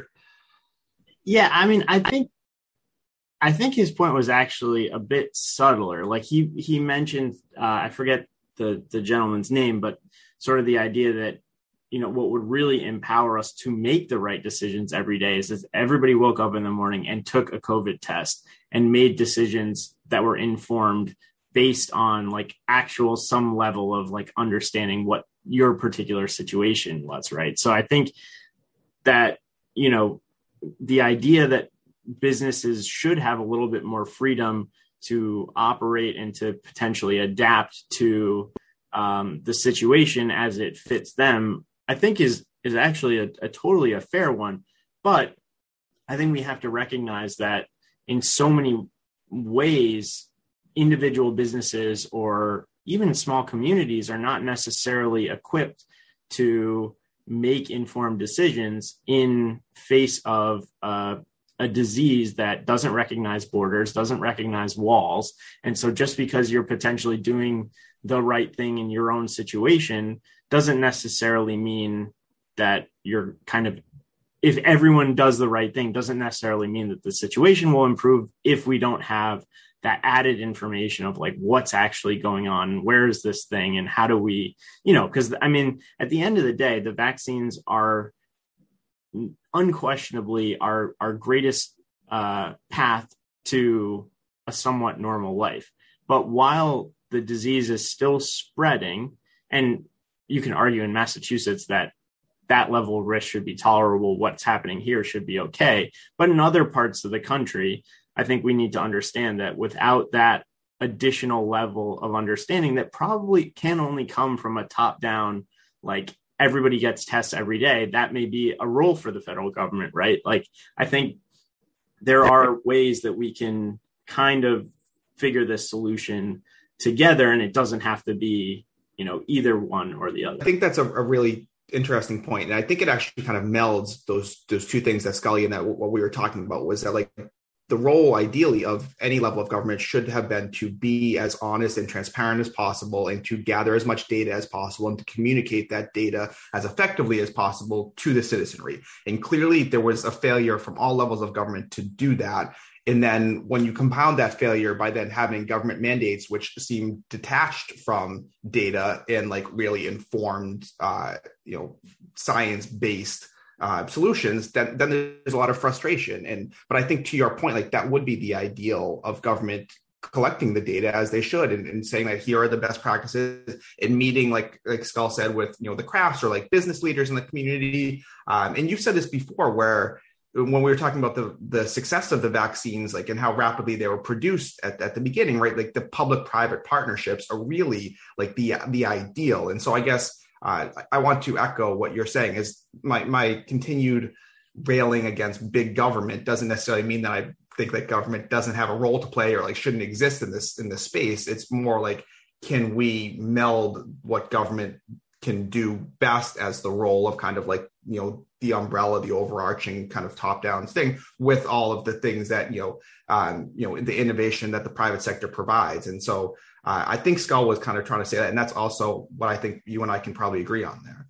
Yeah, I mean, I think I think his point was actually a bit subtler. Like he he mentioned, uh, I forget the the gentleman's name, but sort of the idea that you know what would really empower us to make the right decisions every day is if everybody woke up in the morning and took a COVID test and made decisions that were informed based on like actual some level of like understanding what your particular situation was, right? So I think that you know the idea that businesses should have a little bit more freedom to operate and to potentially adapt to um, the situation as it fits them, I think is is actually a, a totally a fair one. But I think we have to recognize that in so many ways, individual businesses or even small communities are not necessarily equipped to make informed decisions in face of uh, a disease that doesn't recognize borders, doesn't recognize walls. And so just because you're potentially doing the right thing in your own situation doesn't necessarily mean that you're kind of if everyone does the right thing doesn't necessarily mean that the situation will improve if we don't have that added information of like what's actually going on where is this thing and how do we you know because i mean at the end of the day the vaccines are unquestionably our our greatest uh, path to a somewhat normal life. But while the disease is still spreading and you can argue in massachusetts that that level of risk should be tolerable what's happening here should be okay but in other parts of the country I think we need to understand that without that additional level of understanding that probably can only come from a top down, like everybody gets tests every day, that may be a role for the federal government, right? Like, I think there are ways that we can kind of figure this solution together and it doesn't have to be you know either one or the other i think that's a, a really interesting point and i think it actually kind of melds those those two things that scully and that what we were talking about was that like the role ideally of any level of government should have been to be as honest and transparent as possible and to gather as much data as possible and to communicate that data as effectively as possible to the citizenry. And clearly there was a failure from all levels of government to do that. And then when you compound that failure by then having government mandates, which seem detached from data and like really informed, uh, you know, science based uh, solutions, then then there's a lot of frustration. And but I think to your point, like that would be the ideal of government collecting the data as they should and, and, saying that here are the best practices and meeting like like skull said with you know the Krafts or like business leaders in the community. Um, and you've said this before where when we were talking about the the success of the vaccines like and how rapidly they were produced at, at the beginning right? Like the public private partnerships are really like the the ideal. And so i guess uh, I want to echo what you're saying is my my continued railing against big government doesn't necessarily mean that I think that government doesn't have a role to play or like shouldn't exist in this in this space. It's more like can we meld what government can do best as the role of kind of like you know the umbrella the overarching kind of top down thing with all of the things that you know um, you know the innovation that the private sector provides and so uh, i think skull was kind of trying to say that and that's also what i think you and i can probably agree on there.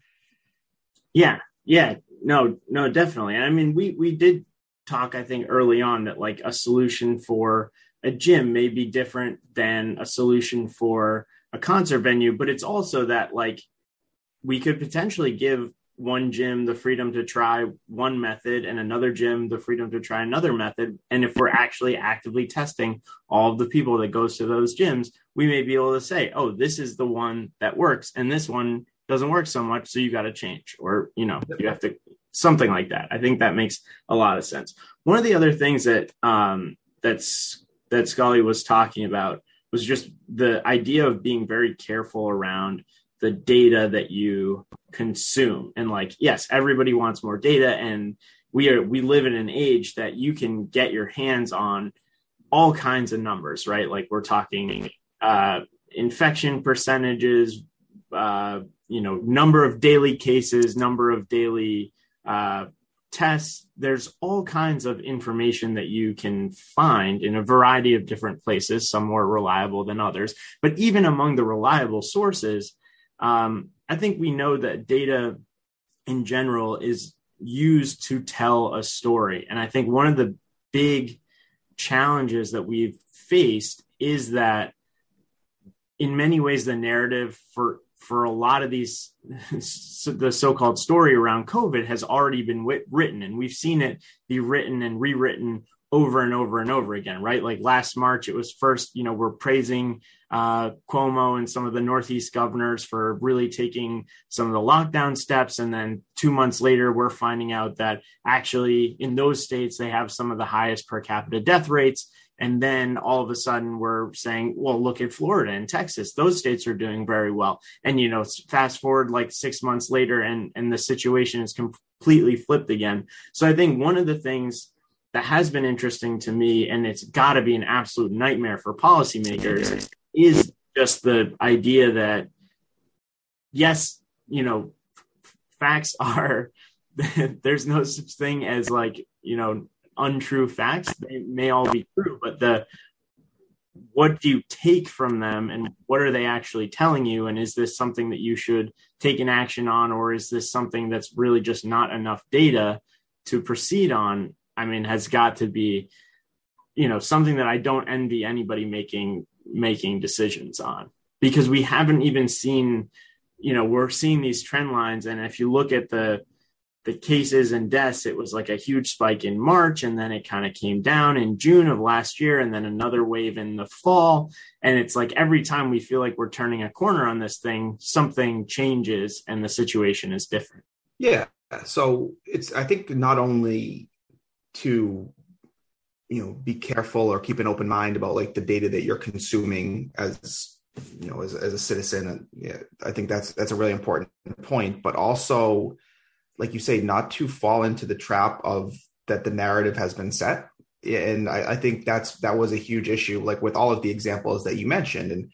Yeah yeah. No no definitely. I mean we we did talk i think early on that like a solution for a gym may be different than a solution for a concert venue but it's also that like we could potentially give one gym the freedom to try one method and another gym the freedom to try another method. And if we're actually actively testing all of the people that goes to those gyms we may be able to say oh this is the one that works and this one doesn't work so much so you got to change or you know you have to something like that. I think that makes a lot of sense. One of the other things that um that's that scully was talking about was just the idea of being very careful around the data that you consume. And like yes everybody wants more data and we are we live in an age that you can get your hands on all kinds of numbers right? Like we're talking uh infection percentages uh you know number of daily cases number of daily uh tests. There's all kinds of information that you can find in a variety of different places some more reliable than others. But even among the reliable sources um, I think we know that data in general is used to tell a story. And I think one of the big challenges that we've faced is that in many ways the narrative for for a lot of these the so-called story around covid has already been wit- written and we've seen it be written and rewritten over and over and over again, right? Like last March, it was first, you know, we're praising uh, Cuomo and some of the Northeast governors for really taking some of the lockdown steps. And then two months later, we're finding out that actually in those states, they have some of the highest per capita death rates. And then all of a sudden, we're saying, well, look at Florida and Texas; those states are doing very well. And you know, fast forward like six months later, and and the situation is completely flipped again. So I think one of the things that has been interesting to me, and it's got to be an absolute nightmare for policymakers, is just the idea that, yes, you know, facts are, there's no such thing as like, you know, untrue facts. They may all be true, but the, what do you take from them and what are they actually telling you? And is this something that you should take an action on, or is this something that's really just not enough data to proceed on? I mean, has got to be, you know, something that I don't envy anybody making making decisions on because we haven't even seen, you know, we're seeing these trend lines, and if you look at the the cases and deaths, it was like a huge spike in March, and then it kind of came down in June of last year, and then another wave in the fall. And it's like every time we feel like we're turning a corner on this thing, something changes and the situation is different. Yeah. So it's, I think, not only to you know be careful or keep an open mind about like the data that you're consuming as you know as, as a citizen. And yeah, i think that's that's a really important point but also like you say not to fall into the trap of that the narrative has been set. And I, I think that's that was a huge issue like with all of the examples that you mentioned. And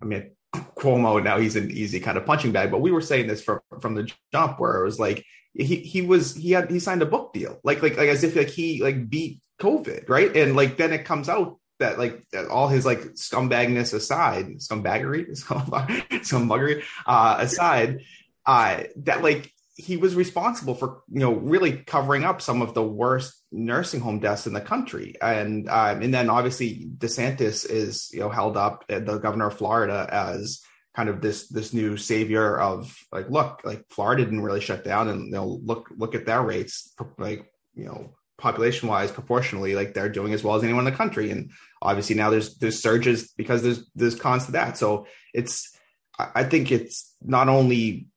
i mean Cuomo now he's an easy kind of punching bag, but we were saying this from from the jump where it was like he he was he had he signed a book deal. Like like like as if like he like beat COVID right? And like then it comes out that like all his like scumbagness aside scumbaggery scumbuggery uh, aside uh, that like he was responsible for you know really covering up some of the worst nursing home deaths in the country. And um, and then obviously DeSantis is you know held up uh, the governor of Florida as kind of this this new savior of like look like Florida didn't really shut down and you know look look at their rates like you know population wise proportionally like they're doing as well as anyone in the country. And obviously now there's there's surges because there's there's cons to that. So it's I think it's not only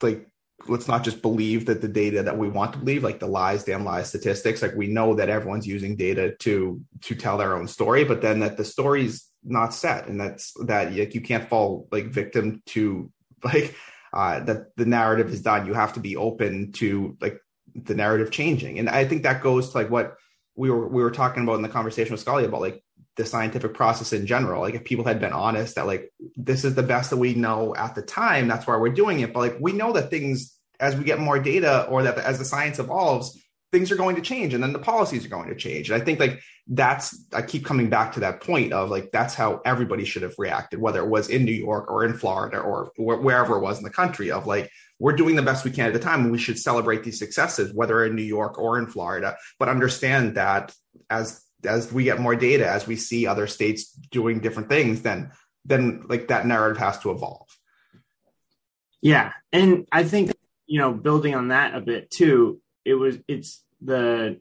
like let's not just believe that the data that we want to believe like the lies damn lies statistics like we know that everyone's using data to to tell their own story but then that the story's not set and that's that like you can't fall like victim to like uh that the narrative is done. You have to be open to like the narrative changing and i think that goes to like what we were we were talking about in the conversation with Scully about like the scientific process in general. Like if people had been honest that like this is the best that we know at the time, that's why we're doing it. But like we know that things as we get more data or that as the science evolves, things are going to change and then the policies are going to change. And I think like that's I keep coming back to that point of like that's how everybody should have reacted, whether it was in New York or in Florida or wherever it was in the country. Of like we're doing the best we can at the time, and we should celebrate these successes, whether in New York or in Florida. But understand that as as we get more data, as we see other states doing different things, then then like that narrative has to evolve. Yeah, and I think you know building on that a bit too. It was it's the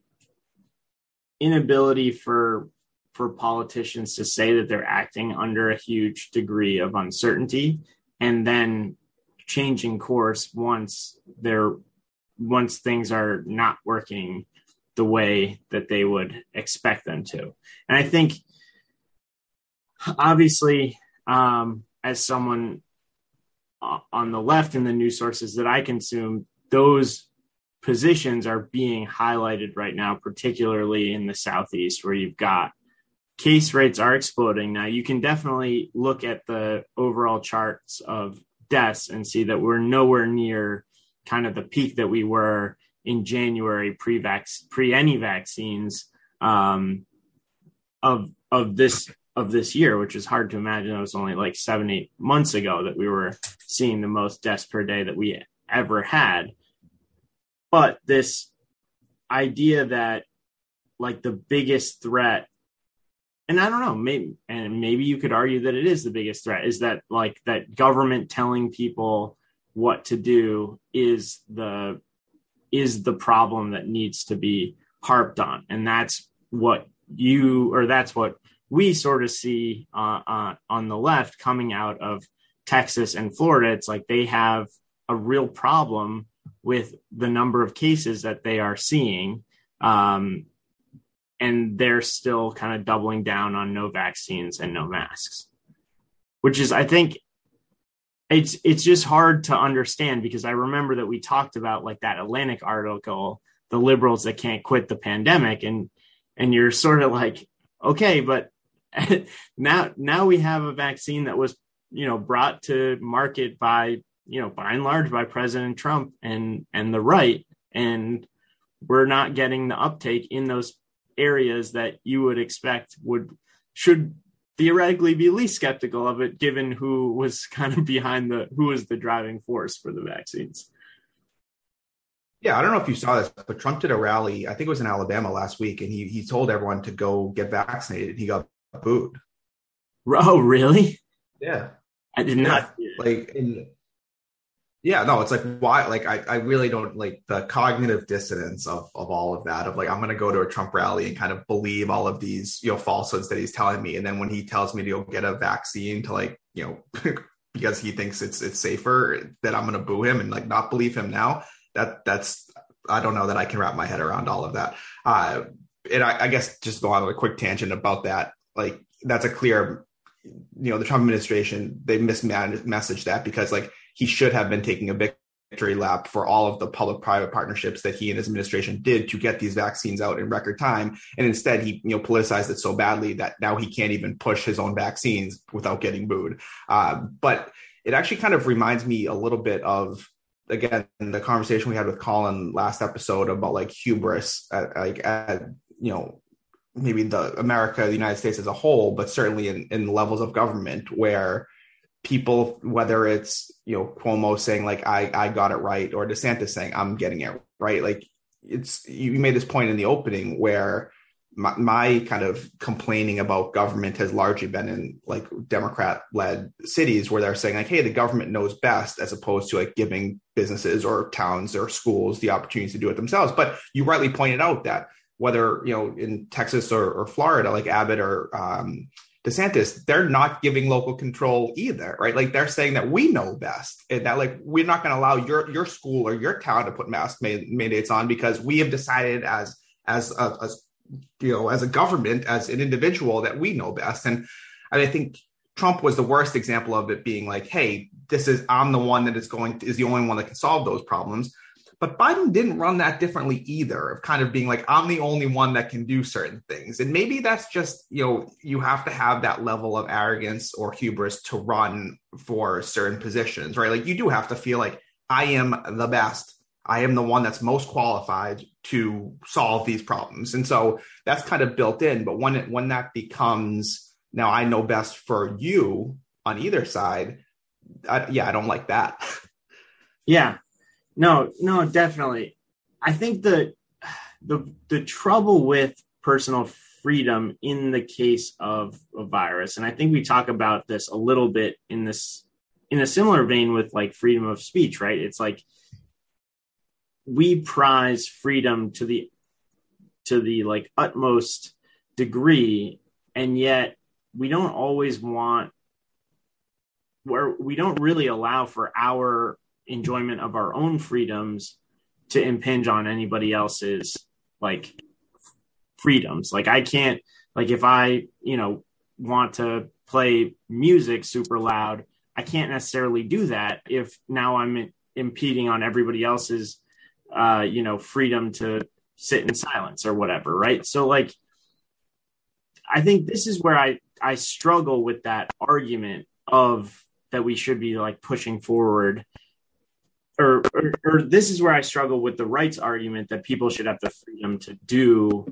inability for for politicians to say that they're acting under a huge degree of uncertainty and then changing course once they're once things are not working the way that they would expect them to and i think obviously um, as someone on the left in the news sources that i consume those positions are being highlighted right now, particularly in the Southeast, where you've got case rates are exploding. Now, you can definitely look at the overall charts of deaths and see that we're nowhere near kind of the peak that we were in January pre pre any vaccines um, of of this of this year, which is hard to imagine. It was only like seven eight months ago that we were seeing the most deaths per day that we ever had. But this idea that like the biggest threat and I don't know, maybe and maybe you could argue that it is the biggest threat is that like that government telling people what to do is the is the problem that needs to be harped on and that's what you or that's what we sort of see uh, uh, on the left coming out of Texas and Florida. It's like they have a real problem with the number of cases that they are seeing. Um, and they're still kind of doubling down on no vaccines and no masks, which is, I think, it's it's just hard to understand because I remember that we talked about like that Atlantic article, the liberals that can't quit the pandemic, and and you're sort of like, okay, but now now we have a vaccine that was you know brought to market by you know, by and large by President Trump and and the right, and we're not getting the uptake in those areas that you would expect would should theoretically be least skeptical of it given who was kind of behind the who was the driving force for the vaccines. Yeah i don't know if you saw this but trump did a rally i think it was in alabama last week and he, he told everyone to go get vaccinated. He got booed. Oh really? Yeah. I did not like in yeah no it's like why like I, I really don't like the cognitive dissonance of of all of that of like i'm gonna go to a trump rally and kind of believe all of these you know falsehoods that he's telling me. And then when he tells me to go get a vaccine to like you know because he thinks it's it's safer that i'm gonna boo him and like not believe him now. That that's i don't know that i can wrap my head around all of that. Uh and i, I guess just go on a quick tangent about that. Like that's a clear you know the trump administration they mismanaged message that because like he should have been taking a victory lap for all of the public private partnerships that he and his administration did to get these vaccines out in record time. And instead he you know politicized it so badly that now he can't even push his own vaccines without getting booed. Uh, but it actually kind of reminds me a little bit of again the conversation we had with colin last episode about like hubris at, like at you know maybe the america the united states as a whole but certainly in, in levels of government where people, whether it's you know Cuomo saying like I I got it right or DeSantis saying I'm getting it right, like it's you made this point in the opening where my, my kind of complaining about government has largely been in like Democrat led cities where they're saying like hey the government knows best as opposed to like giving businesses or towns or schools the opportunities to do it themselves. But you rightly pointed out that whether you know in Texas or, or Florida like Abbott or um, DeSantis, they're not giving local control either, right? Like they're saying that we know best, and that like we're not going to allow your your school or your town to put mask mandates on because we have decided as as a, as you know as a government as an individual that we know best. And, and I think Trump was the worst example of it being like, hey, this is I'm the one that is going to, is the only one that can solve those problems. But Biden didn't run that differently either, of kind of being like, I'm the only one that can do certain things. And maybe that's just, you know, you have to have that level of arrogance or hubris to run for certain positions, right? Like you do have to feel like I am the best. I am the one that's most qualified to solve these problems. And so that's kind of built in. But when it, when that becomes now I know best for you on either side, I, yeah, I don't like that. Yeah, no, no, definitely. I think the the the trouble with personal freedom in the case of a virus, and I think we talk about this a little bit in this in a similar vein with like freedom of speech, right? It's like we prize freedom to the to the like utmost degree, and yet we don't always want where we don't really allow for our enjoyment of our own freedoms to impinge on anybody else's like freedoms. Like I can't like if I, you know, want to play music super loud, I can't necessarily do that if now I'm impeding on everybody else's uh, you know, freedom to sit in silence or whatever, right? So like I think this is where I I struggle with that argument of that we should be like pushing forward or, or, or this is where I struggle with the rights argument that people should have the freedom to do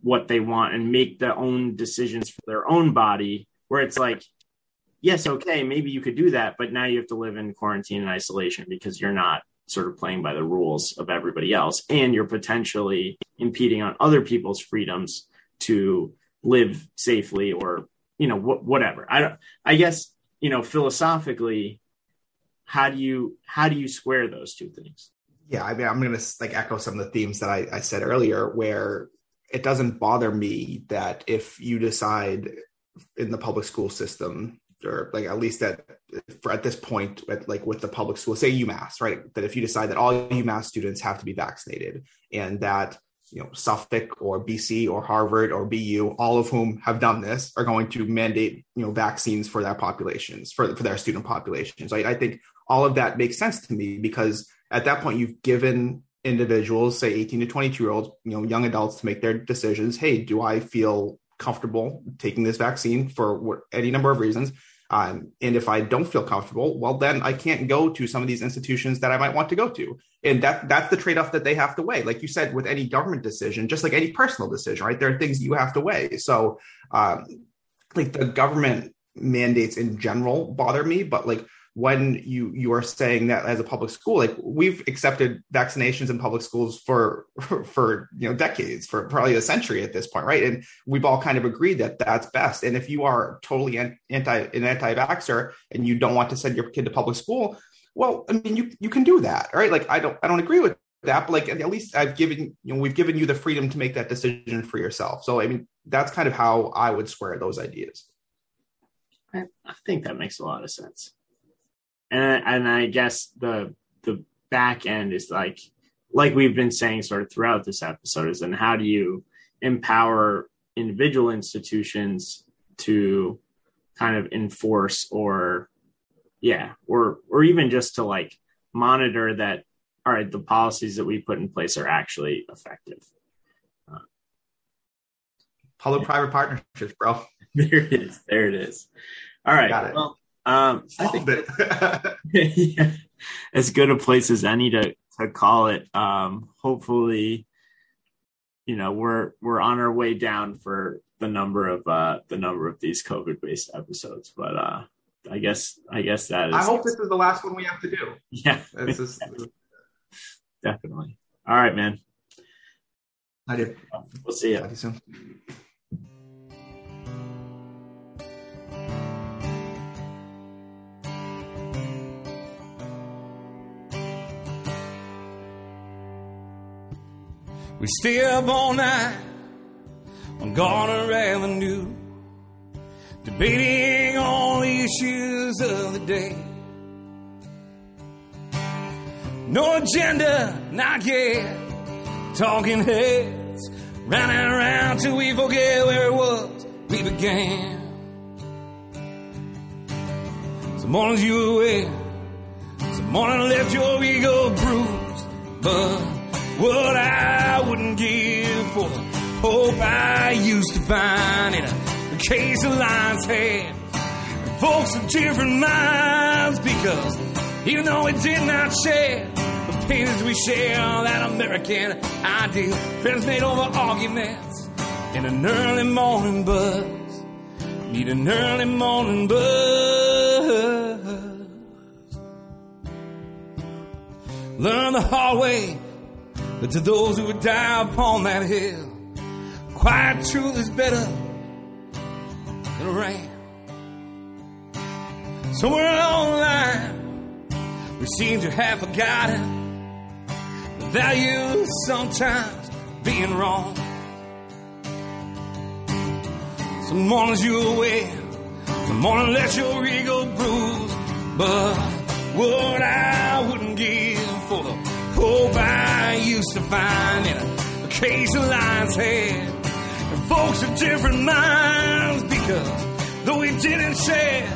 what they want and make their own decisions for their own body. Where it's like, yes, okay, maybe you could do that, but now you have to live in quarantine and isolation because you're not sort of playing by the rules of everybody else, and you're potentially impeding on other people's freedoms to live safely or you know wh- whatever. I don't. I guess you know philosophically how do you how do you square those two things yeah i mean i'm gonna like echo some of the themes that I, I said earlier where it doesn't bother me that if you decide in the public school system or like at least at at this point at, like with the public school say umass right that if you decide that all umass students have to be vaccinated and that you know Suffolk or BC or Harvard or BU, all of whom have done this, are going to mandate you know vaccines for their populations for for their student populations. I, I think all of that makes sense to me because at that point you've given individuals, say 18 to 22 year olds, you know, young adults to make their decisions. Hey, do I feel comfortable taking this vaccine for any number of reasons? Um, and if I don't feel comfortable, well, then I can't go to some of these institutions that I might want to go to. And that that's the trade-off that they have to weigh. Like you said, with any government decision, just like any personal decision, right? There are things you have to weigh. So um, like the government mandates in general bother me, but like when you you are saying that as a public school like we've accepted vaccinations in public schools for for you know decades for probably a century at this point right? And we've all kind of agreed that that's best. And if you are totally anti an anti-vaxxer and you don't want to send your kid to public school well i mean you you can do that right? Like i don't i don't agree with that but like at least i've given you know we've given you the freedom to make that decision for yourself. So i mean that's kind of how i would square those ideas. I, I think that makes a lot of sense and and I guess the the back end is like like we've been saying sort of throughout this episode is then how do you empower individual institutions to kind of enforce or yeah or or even just to like monitor that all right the policies that we put in place are actually effective. Uh, public private partnerships bro. There it is. There it is. All right. Got well um, I think yeah, as good a place as any to to call it. Um, hopefully, you know we're we're on our way down for the number of uh, the number of these COVID based episodes. But uh, I guess I guess that is. I hope this is the last one we have to do. Yeah, this is definitely. All right, man. I do. We'll see you. Talk to you soon. We stay up all night on Garner Avenue, debating all the issues of the day. No agenda, not yet. Talking heads, running around till we forget where it was we began. Some mornings you were away, some morning left your ego bruised. But what I wouldn't give for the hope I used to find in a case of lion's head. Folks of different minds because even though we did not share the pains we share, that American ideal, friends made over arguments in an early morning buzz. Need an early morning buzz. Learn the hard way that to those who would die upon that hill, quiet truth is better than a rain. Somewhere along the line, we seem to have forgotten the value of sometimes being wrong. Some mornings you're aware, some morning let your ego bruise, but what I wouldn't give hope I used to find in a case of lion's head. And folks of different minds because though we didn't share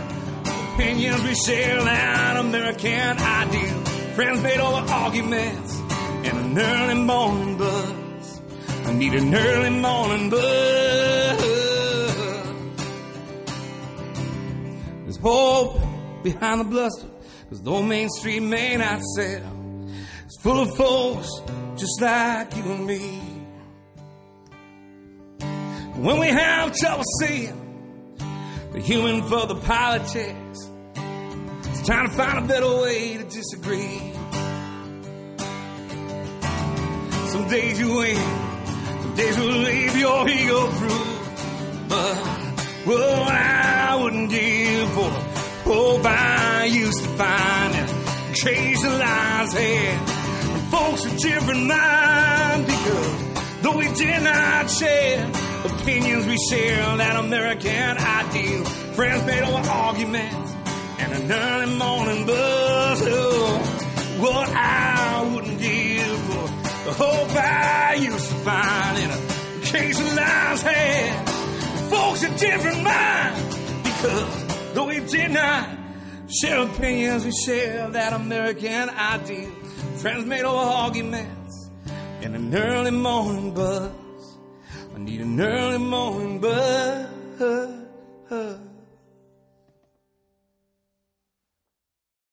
opinions, we share that American ideal. Friends made over arguments and an early morning buzz. I need an early morning buzz. There's hope behind the bluster, cause though Main Street may not sell, full of folks just like you and me. When we have trouble seeing the human for the politics, it's time to find a better way to disagree. Some days you win, some days will leave your ego bruised. But what I wouldn't give for oh, hope I used to find and chase the head from folks of different minds because though we did not share opinions, we share that American ideal. Friends made over arguments and an early morning buzz. Oh, what I wouldn't give for the hope I used to find in a case of lion's head. Folks of different minds because though we did not share opinions, we share that American ideal transmit over arguments in an early morning buzz. I need an early morning buzz.